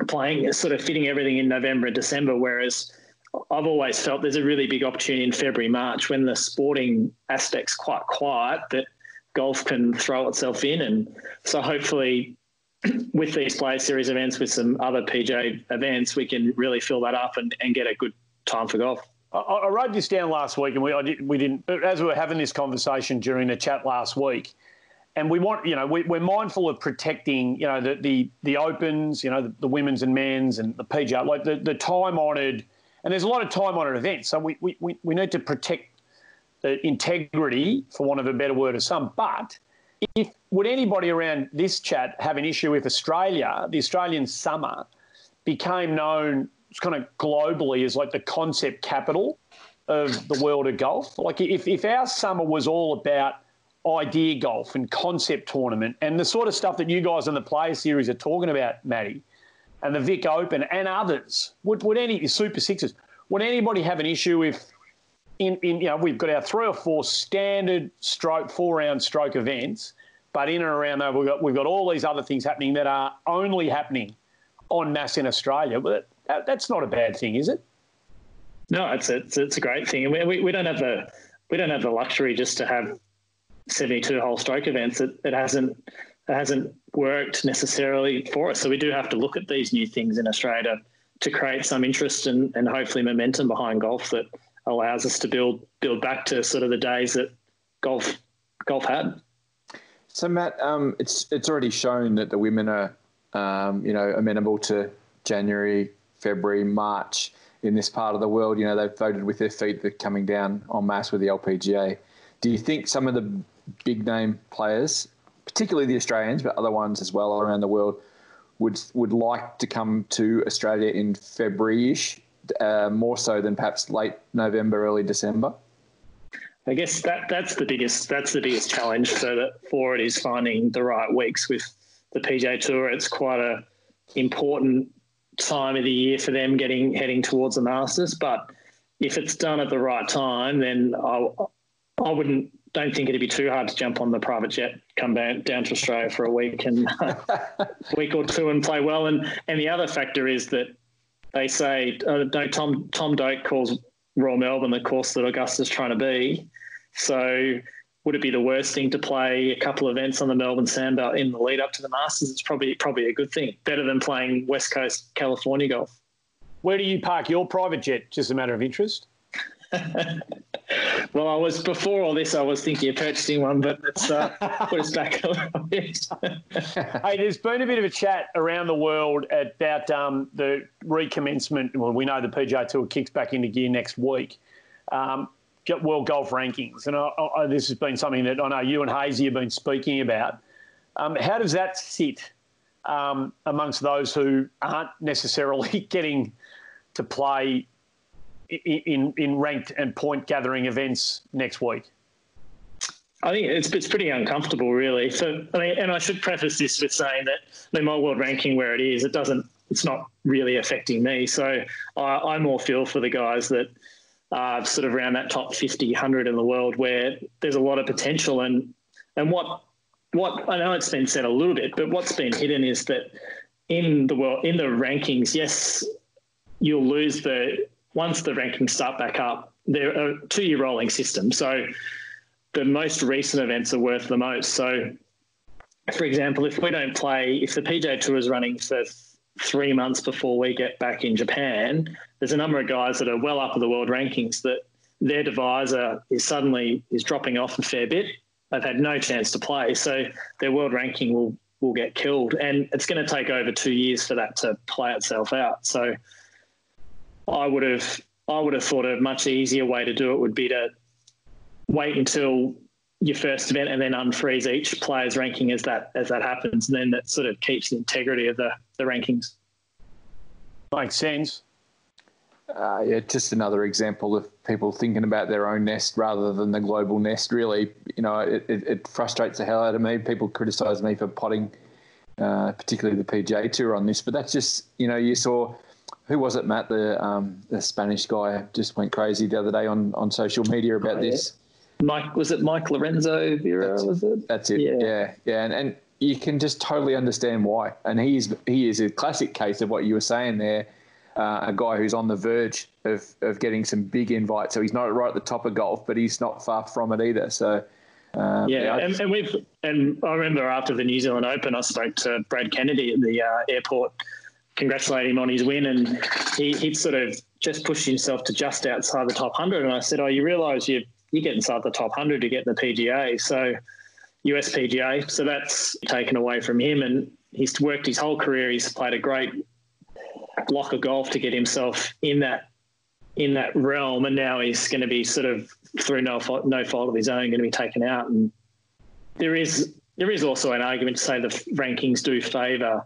playing sort of fitting everything in November and December, whereas I've always felt there's a really big opportunity in February, March when the sporting aspect's quite quiet that golf can throw itself in. And so hopefully with these play series events, with some other PGA events, we can really fill that up and, and get a good time for golf.
I, wrote this down last week, and we did, we didn't. As we were having this conversation during the chat last week, and we want, you know, we, we're mindful of protecting, you know, the the, the opens, you know, the, the women's and men's and the PGA, like the, the time honoured, and there's a lot of time honoured events. So we, we, we, we need to protect the integrity, for want of a better word, of some. But if would anybody around this chat have an issue if Australia, the Australian summer, became known kind of globally as like the concept capital of the world of golf? Like if, if our summer was all about idea golf and concept tournament and the sort of stuff that you guys on the player series are talking about, Matty, and the Vic Open and others, would, would any Super Sixes, would anybody have an issue if in, in you know we've got our three or four standard stroke four round stroke events, but in and around that we've got we've got all these other things happening that are only happening en masse in Australia. But that, that's not a bad thing, is it?
No, it's a, it's, it's a great thing. And we, we, we don't have the we don't have the luxury just to have 72 hole stroke events. It, it hasn't it hasn't worked necessarily for us. So we do have to look at these new things in Australia to create some interest and, and hopefully momentum behind golf that allows us to build build back to sort of the days that golf golf had.
So Matt, um, it's it's already shown that the women are, um, you know, amenable to January, February, March in this part of the world. You know, they've voted with their feet. They're coming down en masse with the LPGA. Do you think some of the big name players, particularly the Australians, but other ones as well around the world, would would like to come to Australia in February-ish, uh, more so than perhaps late November, early December?
I guess that that's the biggest that's the biggest challenge for the, for it is finding the right weeks with the PGA Tour. It's quite a important time of the year for them getting heading towards the Masters. But if it's done at the right time, then I I wouldn't don't think it'd be too hard to jump on the private jet, come down down to Australia for a week and week or two and play well. And and the other factor is that they say uh, no, Tom Tom Doak calls Royal Melbourne the course that Augusta's trying to be. So would it be the worst thing to play a couple of events on the Melbourne Sandbelt in the lead up to the Masters? It's probably probably a good thing. Better than playing West Coast California golf.
Where do you park your private jet? Just a matter of interest.
Well, I was before all this. I was thinking of purchasing one, but it's uh, put us back a little bit.
hey, there's been a bit of a chat around the world about um, the recommencement. Well, we know the PGA Tour kicks back into gear next week. Um, get world golf rankings, and I, I, this has been something that I know you and Hazy have been speaking about. Um, how does that sit um, amongst those who aren't necessarily getting to play in, in ranked and point gathering events next week?
I think it's it's pretty uncomfortable, really. So, I mean, and I should preface this with saying that I mean, my world ranking where it is, it doesn't, it's not really affecting me. So, I, I more feel for the guys that uh, sort of around that top 50, 100 in the world, where there's a lot of potential. And and what what I know it's been said a little bit, but what's been hidden is that in the world in the rankings, yes, you'll lose the once the rankings start back up. They're a two-year rolling system, so the most recent events are worth the most. So, for example, if we don't play, if the PGA Tour is running for three months before we get back in Japan, there's a number of guys that are well up of the world rankings that their divisor is suddenly is dropping off a fair bit. They've had no chance to play, so their world ranking will will get killed, and it's going to take over two years for that to play itself out. So, I would have I would have thought a much easier way to do it would be to wait until your first event and then unfreeze each player's ranking as that as that happens. And then that sort of keeps the integrity of the, the rankings.
Makes sense.
Uh, yeah, just another example of people thinking about their own nest rather than the global nest. Really, you know, it, it, it frustrates the hell out of me. People criticise me for potting, uh, particularly the PGA Tour on this, but that's just you know you saw who was it, Matt? The um, the Spanish guy just went crazy the other day on, on social media about oh, yeah. this.
Mike was it Mike Lorenzo Vera?
That's,
was it?
That's it. Yeah, yeah, yeah. And, and you can just totally understand why. And he's he is a classic case of what you were saying there. Uh, a guy who's on the verge of, of getting some big invites. So he's not right at the top of golf, but he's not far from it either. So
uh, yeah, yeah and, and, we've and I remember after the New Zealand Open, I spoke to Brad Kennedy at the uh, airport, congratulating him on his win, and he he sort of just pushed himself to just outside the top hundred. And I said, "Oh, you realise you you get inside the top 100 to get the PGA. So US PGA. So that's taken away from him. And he's worked his whole career. He's played a great block of golf to get himself in that in that realm. And now he's going to be sort of through no fault, no fault of his own, going to be taken out. And there is there is also an argument to say the rankings do favour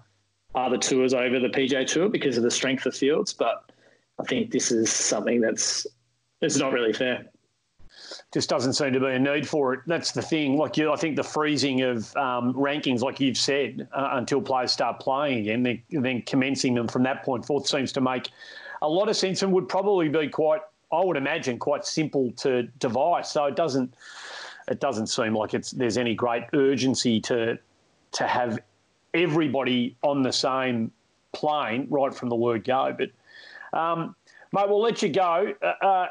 other tours over the PGA Tour because of the strength of fields. But I think this is something that's it's not really fair
just doesn't seem to be a need for it. That's the thing. Like you, I think the freezing of um, rankings, like you've said, uh, until players start playing again, then, then commencing them from that point forth seems to make a lot of sense and would probably be quite, I would imagine, quite simple to devise. So it doesn't, it doesn't seem like it's there's any great urgency to to have everybody on the same plane right from the word go. But um, mate, we'll let you go. Uh, uh,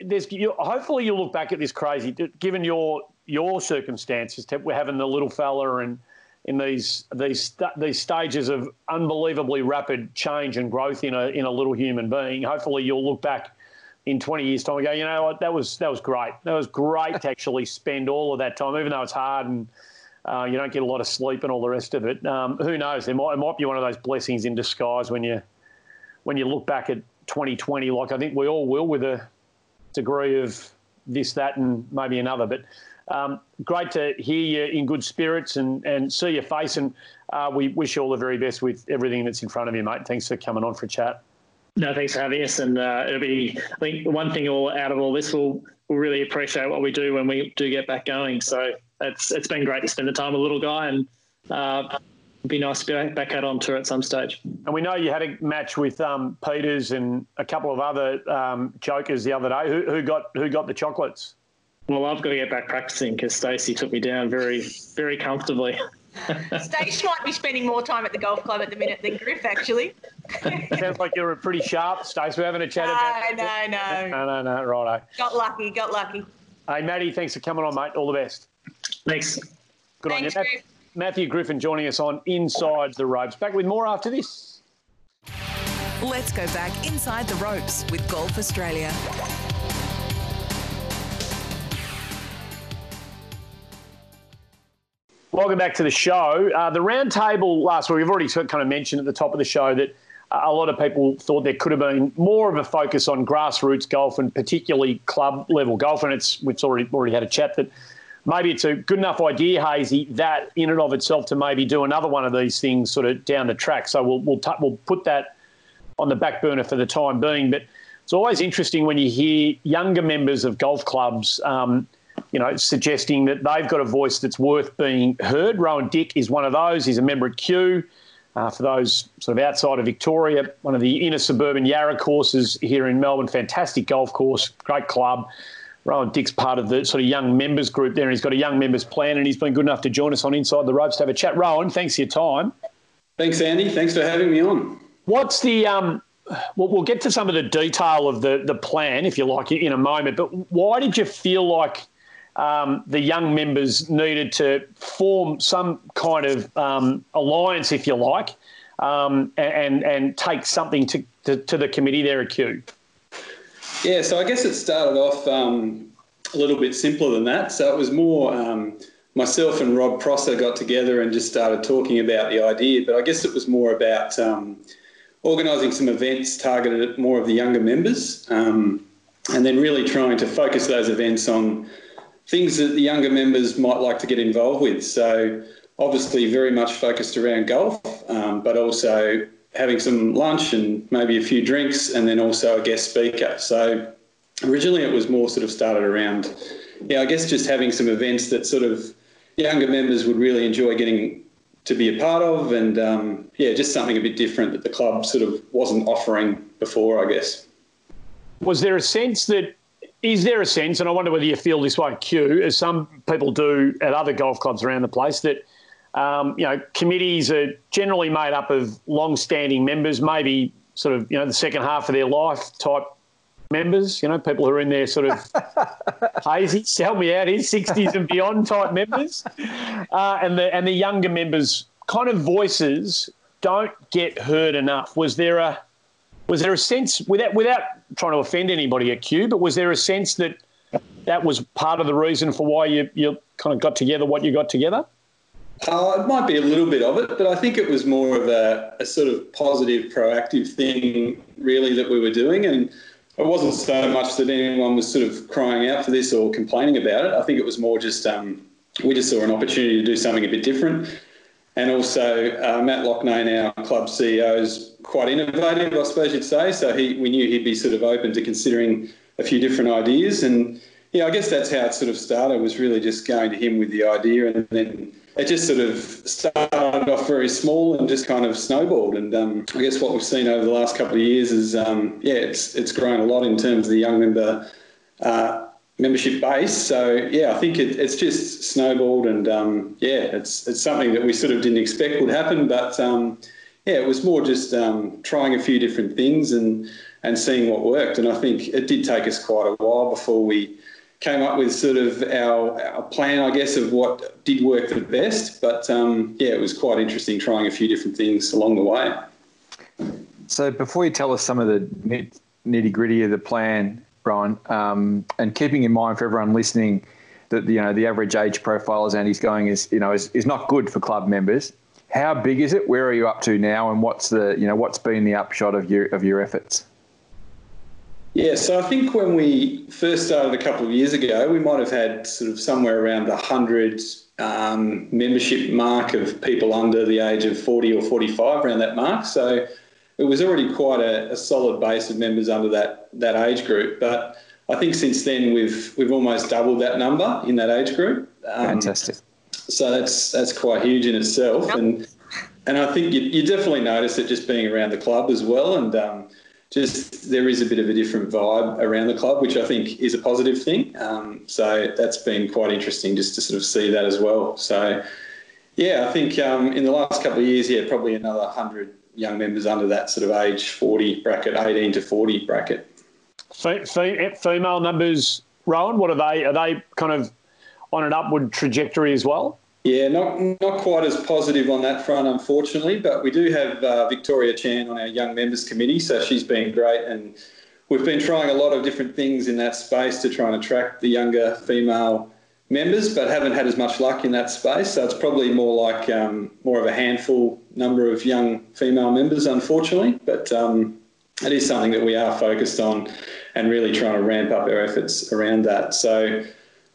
there's you, hopefully you'll look back at this crazy, given your your circumstances. We're having the little fella and in these these these stages of unbelievably rapid change and growth in a in a little human being. Hopefully you'll look back in 20 years' time and go, you know what, that was that was great. That was great to actually spend all of that time, even though it's hard and uh, you don't get a lot of sleep and all the rest of it. Um, who knows? There might, it might be one of those blessings in disguise when you when you look back at 2020, like I think we all will, with a degree of this, that, and maybe another. But um, great to hear you in good spirits and, and see your face. And uh, we wish you all the very best with everything that's in front of you, mate. Thanks for coming on for a chat.
No, thanks for having us. And uh, it'll be, I think, one thing all out of all this, we'll, we'll really appreciate what we do when we do get back going. So it's it's been great to spend the time with a little guy and uh, be nice to be back out on tour at some stage.
And we know you had a match with um, Peters and a couple of other um, jokers the other day. Who, who, got who got the chocolates?
Well, I've got to get back practicing because Stacey took me down very very comfortably.
Stacey might be spending more time at the golf club at the minute than Griff, actually.
Sounds like you're pretty sharp, Stacey. We're having a chat
no,
about.
No, no,
no, no, no. Righto.
Got lucky. Got lucky.
Hey, Maddie, thanks for coming on, mate. All the best.
Thanks.
Good
thanks,
on you. Griff. Matthew Griffin joining us on Inside the Ropes. Back with more after this.
Let's go back inside the ropes with Golf Australia.
Welcome back to the show. Uh, the roundtable last week, we've already kind of mentioned at the top of the show that a lot of people thought there could have been more of a focus on grassroots golf and particularly club level golf. And it's we've already already had a chat that maybe it's a good enough idea, Hazy, that in and of itself to maybe do another one of these things sort of down the track. So we'll we'll, t- we'll put that on the back burner for the time being. But it's always interesting when you hear younger members of golf clubs. Um, you know, suggesting that they've got a voice that's worth being heard. Rowan Dick is one of those. He's a member at Kew. uh, for those sort of outside of Victoria, one of the inner suburban Yarra courses here in Melbourne. Fantastic golf course, great club. Rowan Dick's part of the sort of young members group there, and he's got a young members plan, and he's been good enough to join us on Inside the Ropes to have a chat. Rowan, thanks for your time.
Thanks, Andy. Thanks for having me on.
What's the um? Well, we'll get to some of the detail of the the plan if you like in a moment. But why did you feel like um, the young members needed to form some kind of um, alliance, if you like, um, and and take something to, to, to, the committee there at Kew.
Yeah, so I guess it started off um, a little bit simpler than that. So it was more um, myself and Rob Prosser got together and just started talking about the idea. But I guess it was more about um, organising some events targeted at more of the younger members, and then really trying to focus those events on things that the younger members might like to get involved with. So, obviously, very much focused around golf, um, but also having some lunch and maybe a few drinks, and then also a guest speaker. So, originally, it was more sort of started around, yeah, I guess just having some events that sort of younger members would really enjoy getting to be a part of, and um, yeah, just something a bit different that the club sort of wasn't offering before, I guess.
Was there a sense that is there a sense, and I wonder whether you feel this way, Kew, as some people do at other golf clubs around the place, that um, you know committees are generally made up of long-standing members, maybe sort of you know the second half of their life type members, you know, people who are in their sort of hazy, help me out here, sixties and beyond type members, uh, and the and the younger members kind of voices don't get heard enough. Was there a was there a sense without without trying to offend anybody at Kew, but was there a sense that that was part of the reason for why you you kind of got together what you got together?
Uh, it might be a little bit of it, but I think it was more of a, a sort of positive, proactive thing, really, that we were doing. And it wasn't so much that anyone was sort of crying out for this or complaining about it. I think it was more just um, we just saw an opportunity to do something a bit different. And also, uh, Matt Loughnane, our club CEO, is quite innovative, I suppose you'd say. So he, we knew he'd be sort of open to considering a few different ideas. And yeah, I guess that's how it sort of started. Was really just going to him with the idea, and then it just sort of started off very small and just kind of snowballed. And um, I guess what we've seen over the last couple of years is, um, yeah, it's it's grown a lot in terms of the young member. Uh, membership base. So yeah, I think it, it's just snowballed, and um, yeah, it's it's something that we sort of didn't expect would happen, but um, yeah, it was more just um, trying a few different things and and seeing what worked. And I think it did take us quite a while before we came up with sort of our, our plan, I guess, of what did work the best. But um, yeah, it was quite interesting trying a few different things along the way.
So before you tell us some of the nitty gritty of the plan, Brian, um, and keeping in mind for everyone listening that you know the average age profile as Andy's going is you know is, is not good for club members. How big is it? Where are you up to now? And what's the you know what's been the upshot of your of your efforts?
Yeah, so I think when we first started a couple of years ago, we might have had sort of somewhere around the hundred um, membership mark of people under the age of forty or forty-five, around that mark. So it was already quite a, a, solid base of members under that that age group. But I think since then we've we've almost doubled that number in that age group.
Um, Fantastic.
So that's that's quite huge in itself, yep. and and I think you, you, definitely notice it just being around the club as well, and um, just there is a bit of a different vibe around the club, which I think is a positive thing. Um, so that's been quite interesting just to sort of see that as well. So yeah, I think um, in the last couple of years, yeah, probably another hundred young members under that sort of age 40 bracket, 18 to 40 bracket.
Female numbers, Rowan, what are they? Are they kind of on an upward trajectory as well?
Yeah, not not quite as positive on that front, unfortunately. But we do have uh, Victoria Chan on our young members committee, so she's been great, and we've been trying a lot of different things in that space to try and attract the younger female members, but haven't had as much luck in that space. So it's probably more like um, more of a handful number of young female members, unfortunately. But um, it is something that we are focused on and really trying to ramp up our efforts around that. So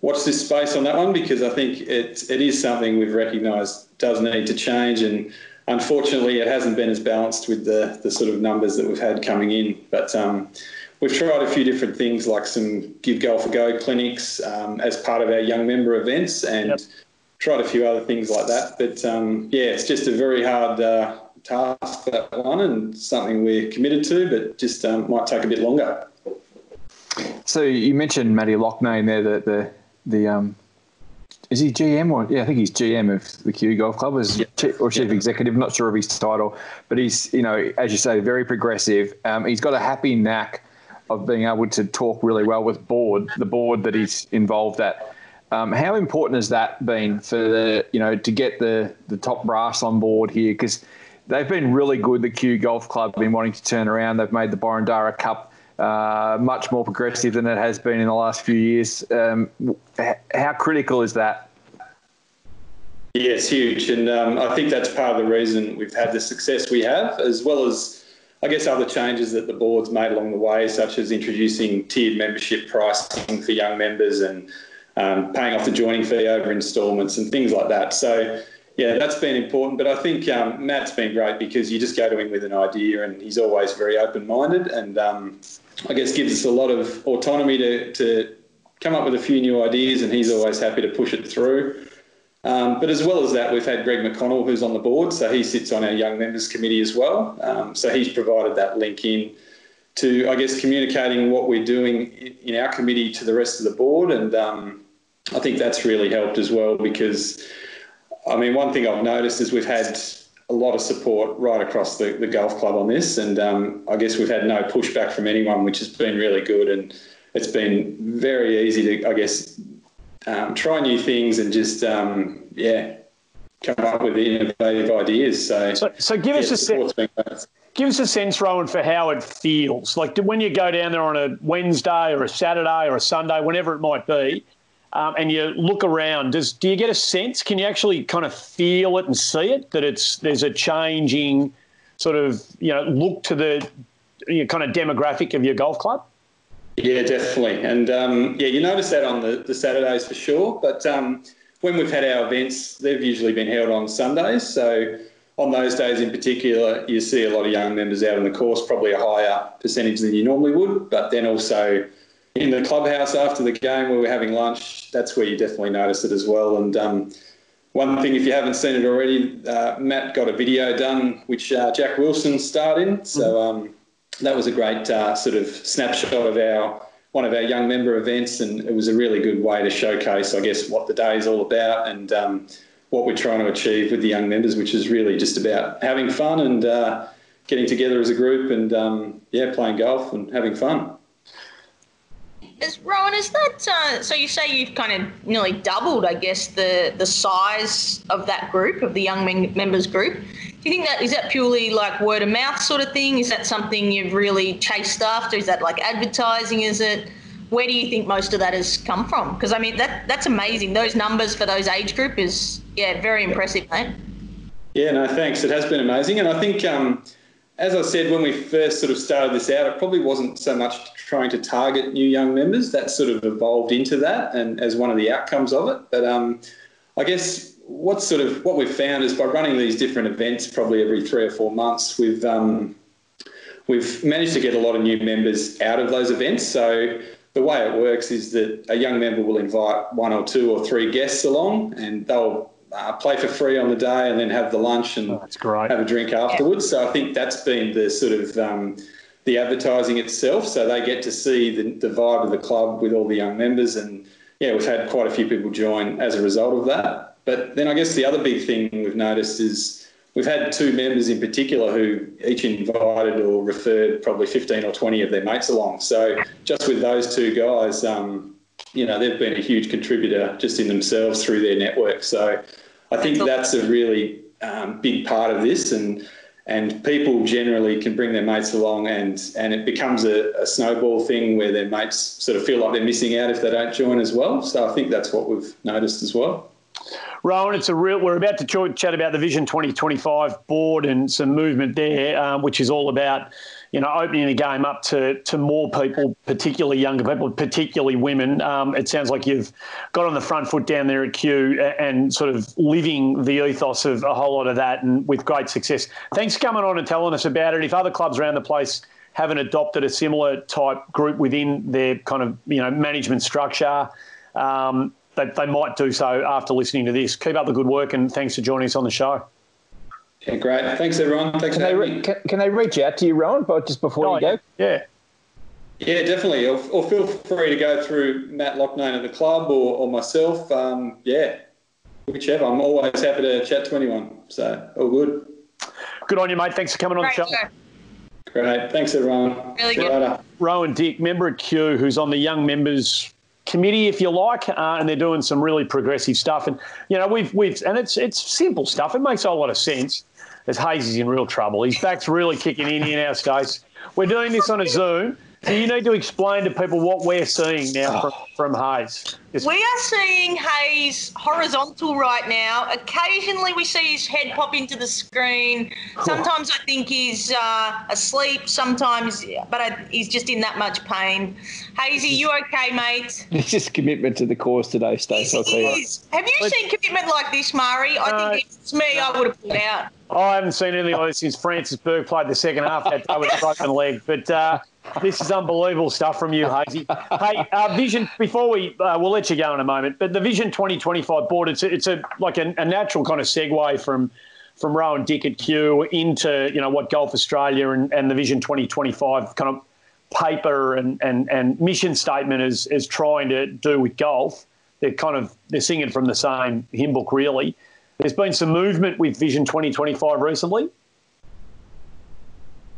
watch this space on that one because I think it, it is something we've recognised does need to change and unfortunately it hasn't been as balanced with the, the sort of numbers that we've had coming in. But um, we've tried a few different things like some Give Golf a Go clinics um, as part of our young member events and yep. tried a few other things like that. But um, yeah, it's just a very hard uh, task that one and something we're committed to, but just um, might take a bit longer.
So you mentioned Matty Loughnane there, the the, the um, is he GM or yeah, I think he's GM of the Kew Golf Club as chief, or chief executive. Not sure of his title, but he's you know as you say very progressive. Um, he's got a happy knack of being able to talk really well with board the board that he's involved at. Um, how important has that been for the you know to get the the top brass on board here because they've been really good. The Kew Golf Club have been wanting to turn around. They've made the Boroondara Cup uh, much more progressive than it has been in the last few years. Um, how critical is that?
Yeah, it's huge, and um, I think that's part of the reason we've had the success we have, as well as I guess other changes that the board's made along the way, such as introducing tiered membership pricing for young members and um, paying off the joining fee over instalments and things like that. So yeah, that's been important. But I think um, Matt's been great because you just go to him with an idea and he's always very open minded and um, I guess gives us a lot of autonomy to, to come up with a few new ideas and he's always happy to push it through. Um, but as well as that, we've had Greg McConnell, who's on the board, so he sits on our Young Members Committee as well. Um, so he's provided that link in to, I guess, communicating what we're doing in our committee to the rest of the board. And um, I think that's really helped as well because I mean, one thing I've noticed is we've had a lot of support right across the, the golf club on this, and um, I guess we've had no pushback from anyone, which has been really good. And it's been very easy to, I guess, um, try new things and just, um, yeah, come up with innovative ideas. So,
so, so give yeah, us a sense. Give us a sense, Rowan, for how it feels. Like when you go down there on a Wednesday or a Saturday or a Sunday, whenever it might be, um, and you look around, does do you get a sense? Can you actually kind of feel it and see it that it's there's a changing sort of you know look to the you know, kind of demographic of your golf club?
Yeah, definitely, and um, yeah, you notice that on the, the Saturdays for sure. But um, when we've had our events, they've usually been held on Sundays, so on those days in particular, you see a lot of young members out on the course, probably a higher percentage than you normally would. But then also in the clubhouse after the game where we're having lunch, that's where you definitely notice it as well. And um, one thing, if you haven't seen it already, uh, Matt got a video done which uh, Jack Wilson starred in. So um, that was a great uh, sort of snapshot of our one of our young member events, and it was a really good way to showcase, I guess, what the day is all about and um, what we're trying to achieve with the young members, which is really just about having fun and uh, getting together as a group and um, yeah, playing golf and having fun.
Is Rowan, is that uh, so? You say you've kind of nearly doubled, I guess, the the size of that group of the young men- members group. Do you think that is that purely like word of mouth sort of thing? Is that something you've really chased after? Is that like advertising? Is it? Where do you think most of that has come from? Because I mean, that that's amazing. Those numbers for those age group is yeah, very impressive, mate.
Yeah, no, thanks. It has been amazing, and I think. Um, as I said when we first sort of started this out, it probably wasn't so much trying to target new young members. That sort of evolved into that, and as one of the outcomes of it. But um, I guess what sort of what we've found is by running these different events, probably every three or four months, we've um, we've managed to get a lot of new members out of those events. So the way it works is that a young member will invite one or two or three guests along, and they'll uh, play for free on the day and then have the lunch and
oh,
have a drink afterwards. So I think that's been the sort of um, the advertising itself. So they get to see the, the vibe of the club with all the young members. And yeah, we've had quite a few people join as a result of that. But then I guess the other big thing we've noticed is we've had two members in particular who each invited or referred probably 15 or 20 of their mates along. So just with those two guys, um, you know, they've been a huge contributor just in themselves through their network. So I think that's a really um, big part of this. And and people generally can bring their mates along and, and it becomes a, a, snowball thing where their mates sort of feel like they're missing out if they don't join as well. So I think that's what we've noticed as well.
Rowan, it's a real. We're about to chat about the Vision 2025 board and some movement there, um, which is all about you know, opening the game up to, to more people, particularly younger people, particularly women. Um, it sounds like you've got on the front foot down there at Kew and sort of living the ethos of a whole lot of that and with great success. Thanks for coming on and telling us about it. If other clubs around the place haven't adopted a similar type group within their kind of, you know, management structure, um, they, they might do so after listening to this. Keep up the good work and thanks for joining us on the show.
Yeah, great. Thanks, everyone. Thanks
Can
for
they, re-
me.
can, can they reach out to you, Rowan, but just before
Oh,
you go?
Yeah.
Yeah, definitely. Or, or feel free to go through Matt Loughnane at the club or, or myself. Um, yeah, whichever. I'm always happy to chat to anyone. So, all good.
Good on you, mate. Thanks for coming on
Great
the show.
show.
Great. Thanks, everyone.
Really
See you
good.
later.
Rowan Dick, member at Kew, who's on the young members committee, if you like, uh, and they're doing some really progressive stuff. And you know, we've we've and it's it's simple stuff. It makes a lot of sense. As Hayes is in real trouble, his back's really kicking in here now, states. We're doing this on a Zoom, so you need to explain to people what we're seeing now from, from Hayes. Just-
We are seeing Hayes horizontal right now. Occasionally we see his head pop into the screen. Sometimes I think he's uh, asleep, sometimes, but I, he's just in that much pain. Hazy, you okay, mate?
This is commitment to the cause today, Stace. I'll tell you.
Have you seen commitment like this, Murray? I
No.
think if it's me, I would have pulled out.
I haven't seen anything like this since Francis Berg played the second half that day with a broken leg. But uh, this is unbelievable stuff from you, Hazy. Hey, uh, Vision. Before we, uh, we'll let you go in a moment. But the Vision 2025 board, it's a, it's a like a, a natural kind of segue from from Rowan Dick at Kew into you know what Golf Australia and, and the Vision 2025 kind of paper and, and, and mission statement is is trying to do with golf. They're kind of they're singing from the same hymn book, really. There's been some movement with Vision 2025 recently.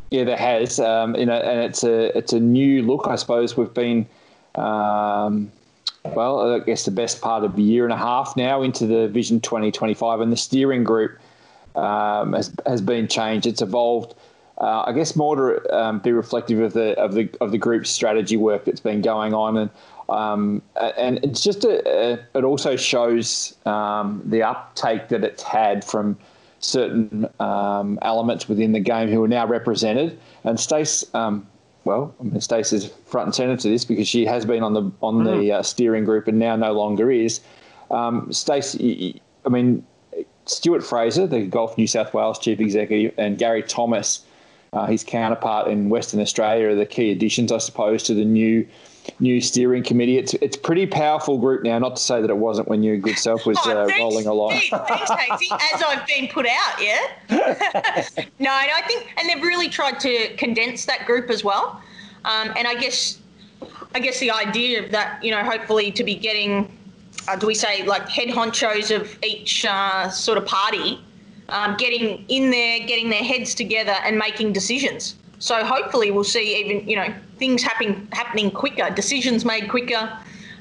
Yeah, there has. Um, you know, and it's a it's a new look. I suppose we've been, um, well, I guess the best part of a year and a half now into the Vision 2025, and the steering group um, has has been changed. It's evolved. Uh, I guess more to um, be reflective of the of the of the group's strategy work that's been going on, and um, and it's just a, a, it also shows um, the uptake that it's had from certain um, elements within the game who are now represented. And Stace, um, well, I mean, Stace is front and centre to this because she has been on the on the uh, steering group and now no longer is. Um, Stace, I mean, Stuart Fraser, the Golf New South Wales chief executive, and Gary Thomas, uh, his counterpart in Western Australia, are the key additions, I suppose, to the new new steering committee. It's it's pretty powerful group now. Not to say that it wasn't when your good self was
Oh,
uh,
thanks,
rolling along.
Thanks, Hazy. As I've been put out, yeah. no, and I think, and they've really tried to condense that group as well. Um, and I guess, I guess the idea of that, you know, hopefully to be getting, uh, do we say like head honchos of each uh, sort of party, um, getting in there, getting their heads together, and making decisions. So hopefully we'll see even, you know, things happening happening quicker, decisions made quicker.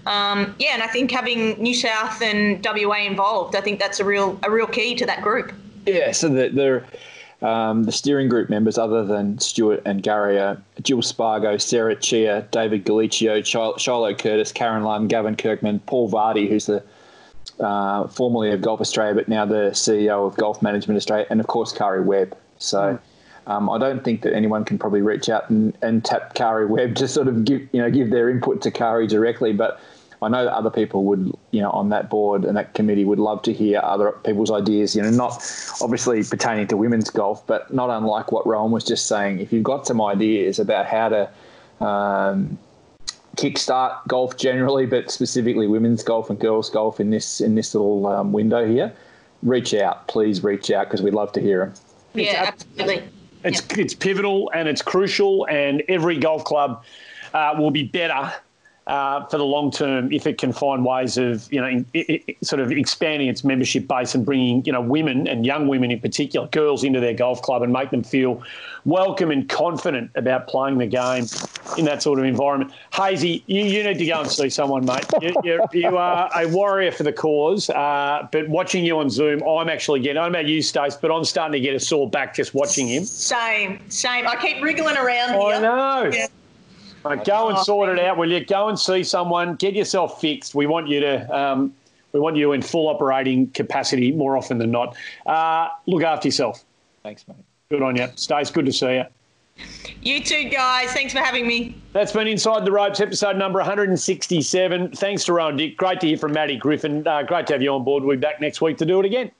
Um, yeah, and I think having New South and WA involved, I think that's a real a real key to that group.
Yeah, so the the, um, the steering group members, other than Stuart and Gary, are Jill Spargo, Sarah Chia, David Galicio, Shil- Shiloh Curtis, Karen Lunn, Gavin Kirkman, Paul Vardy, who's the uh, formerly of Golf Australia, but now the CEO of Golf Management Australia, and of course Karrie Webb. So. Um, I don't think that anyone can probably reach out and, and tap Karrie Webb to sort of give you know give their input to Karrie directly, but I know that other people would, you know, on that board and that committee would love to hear other people's ideas, you know, not obviously pertaining to women's golf, but not unlike what Rowan was just saying. If you've got some ideas about how to um, kickstart golf generally, but specifically women's golf and girls golf in this in this little um, window here, reach out. Please reach out because we'd love to hear them.
Yeah, absolutely.
It's it's pivotal and it's crucial, and every golf club uh, will be better uh, for the long term if it can find ways of you know in, i i sort of expanding its membership base and bringing you know women and young women in particular, girls into their golf club and make them feel welcome and confident about playing the game in that sort of environment. Hazy, you, you need to go and see someone, mate. You, you're, you are a warrior for the cause, uh, but watching you on Zoom, I'm actually getting, I don't know about you, Stace, but I'm starting to get a sore back just watching him.
Same, same. I keep wriggling around here.
I know.
Yeah.
Mate, go and sort it out, will you? Go and see someone. Get yourself fixed. We want you to. Um, we want you in full operating capacity more often than not. Uh, look after yourself.
Thanks, mate.
Good on you. Stace, good to see you.
You too, guys. Thanks for having me.
That's been Inside the Ropes, episode number 167. Thanks to Rowan Dick. Great to hear from Matty Griffin. Uh, great to have you on board. We'll be back next week to do it again.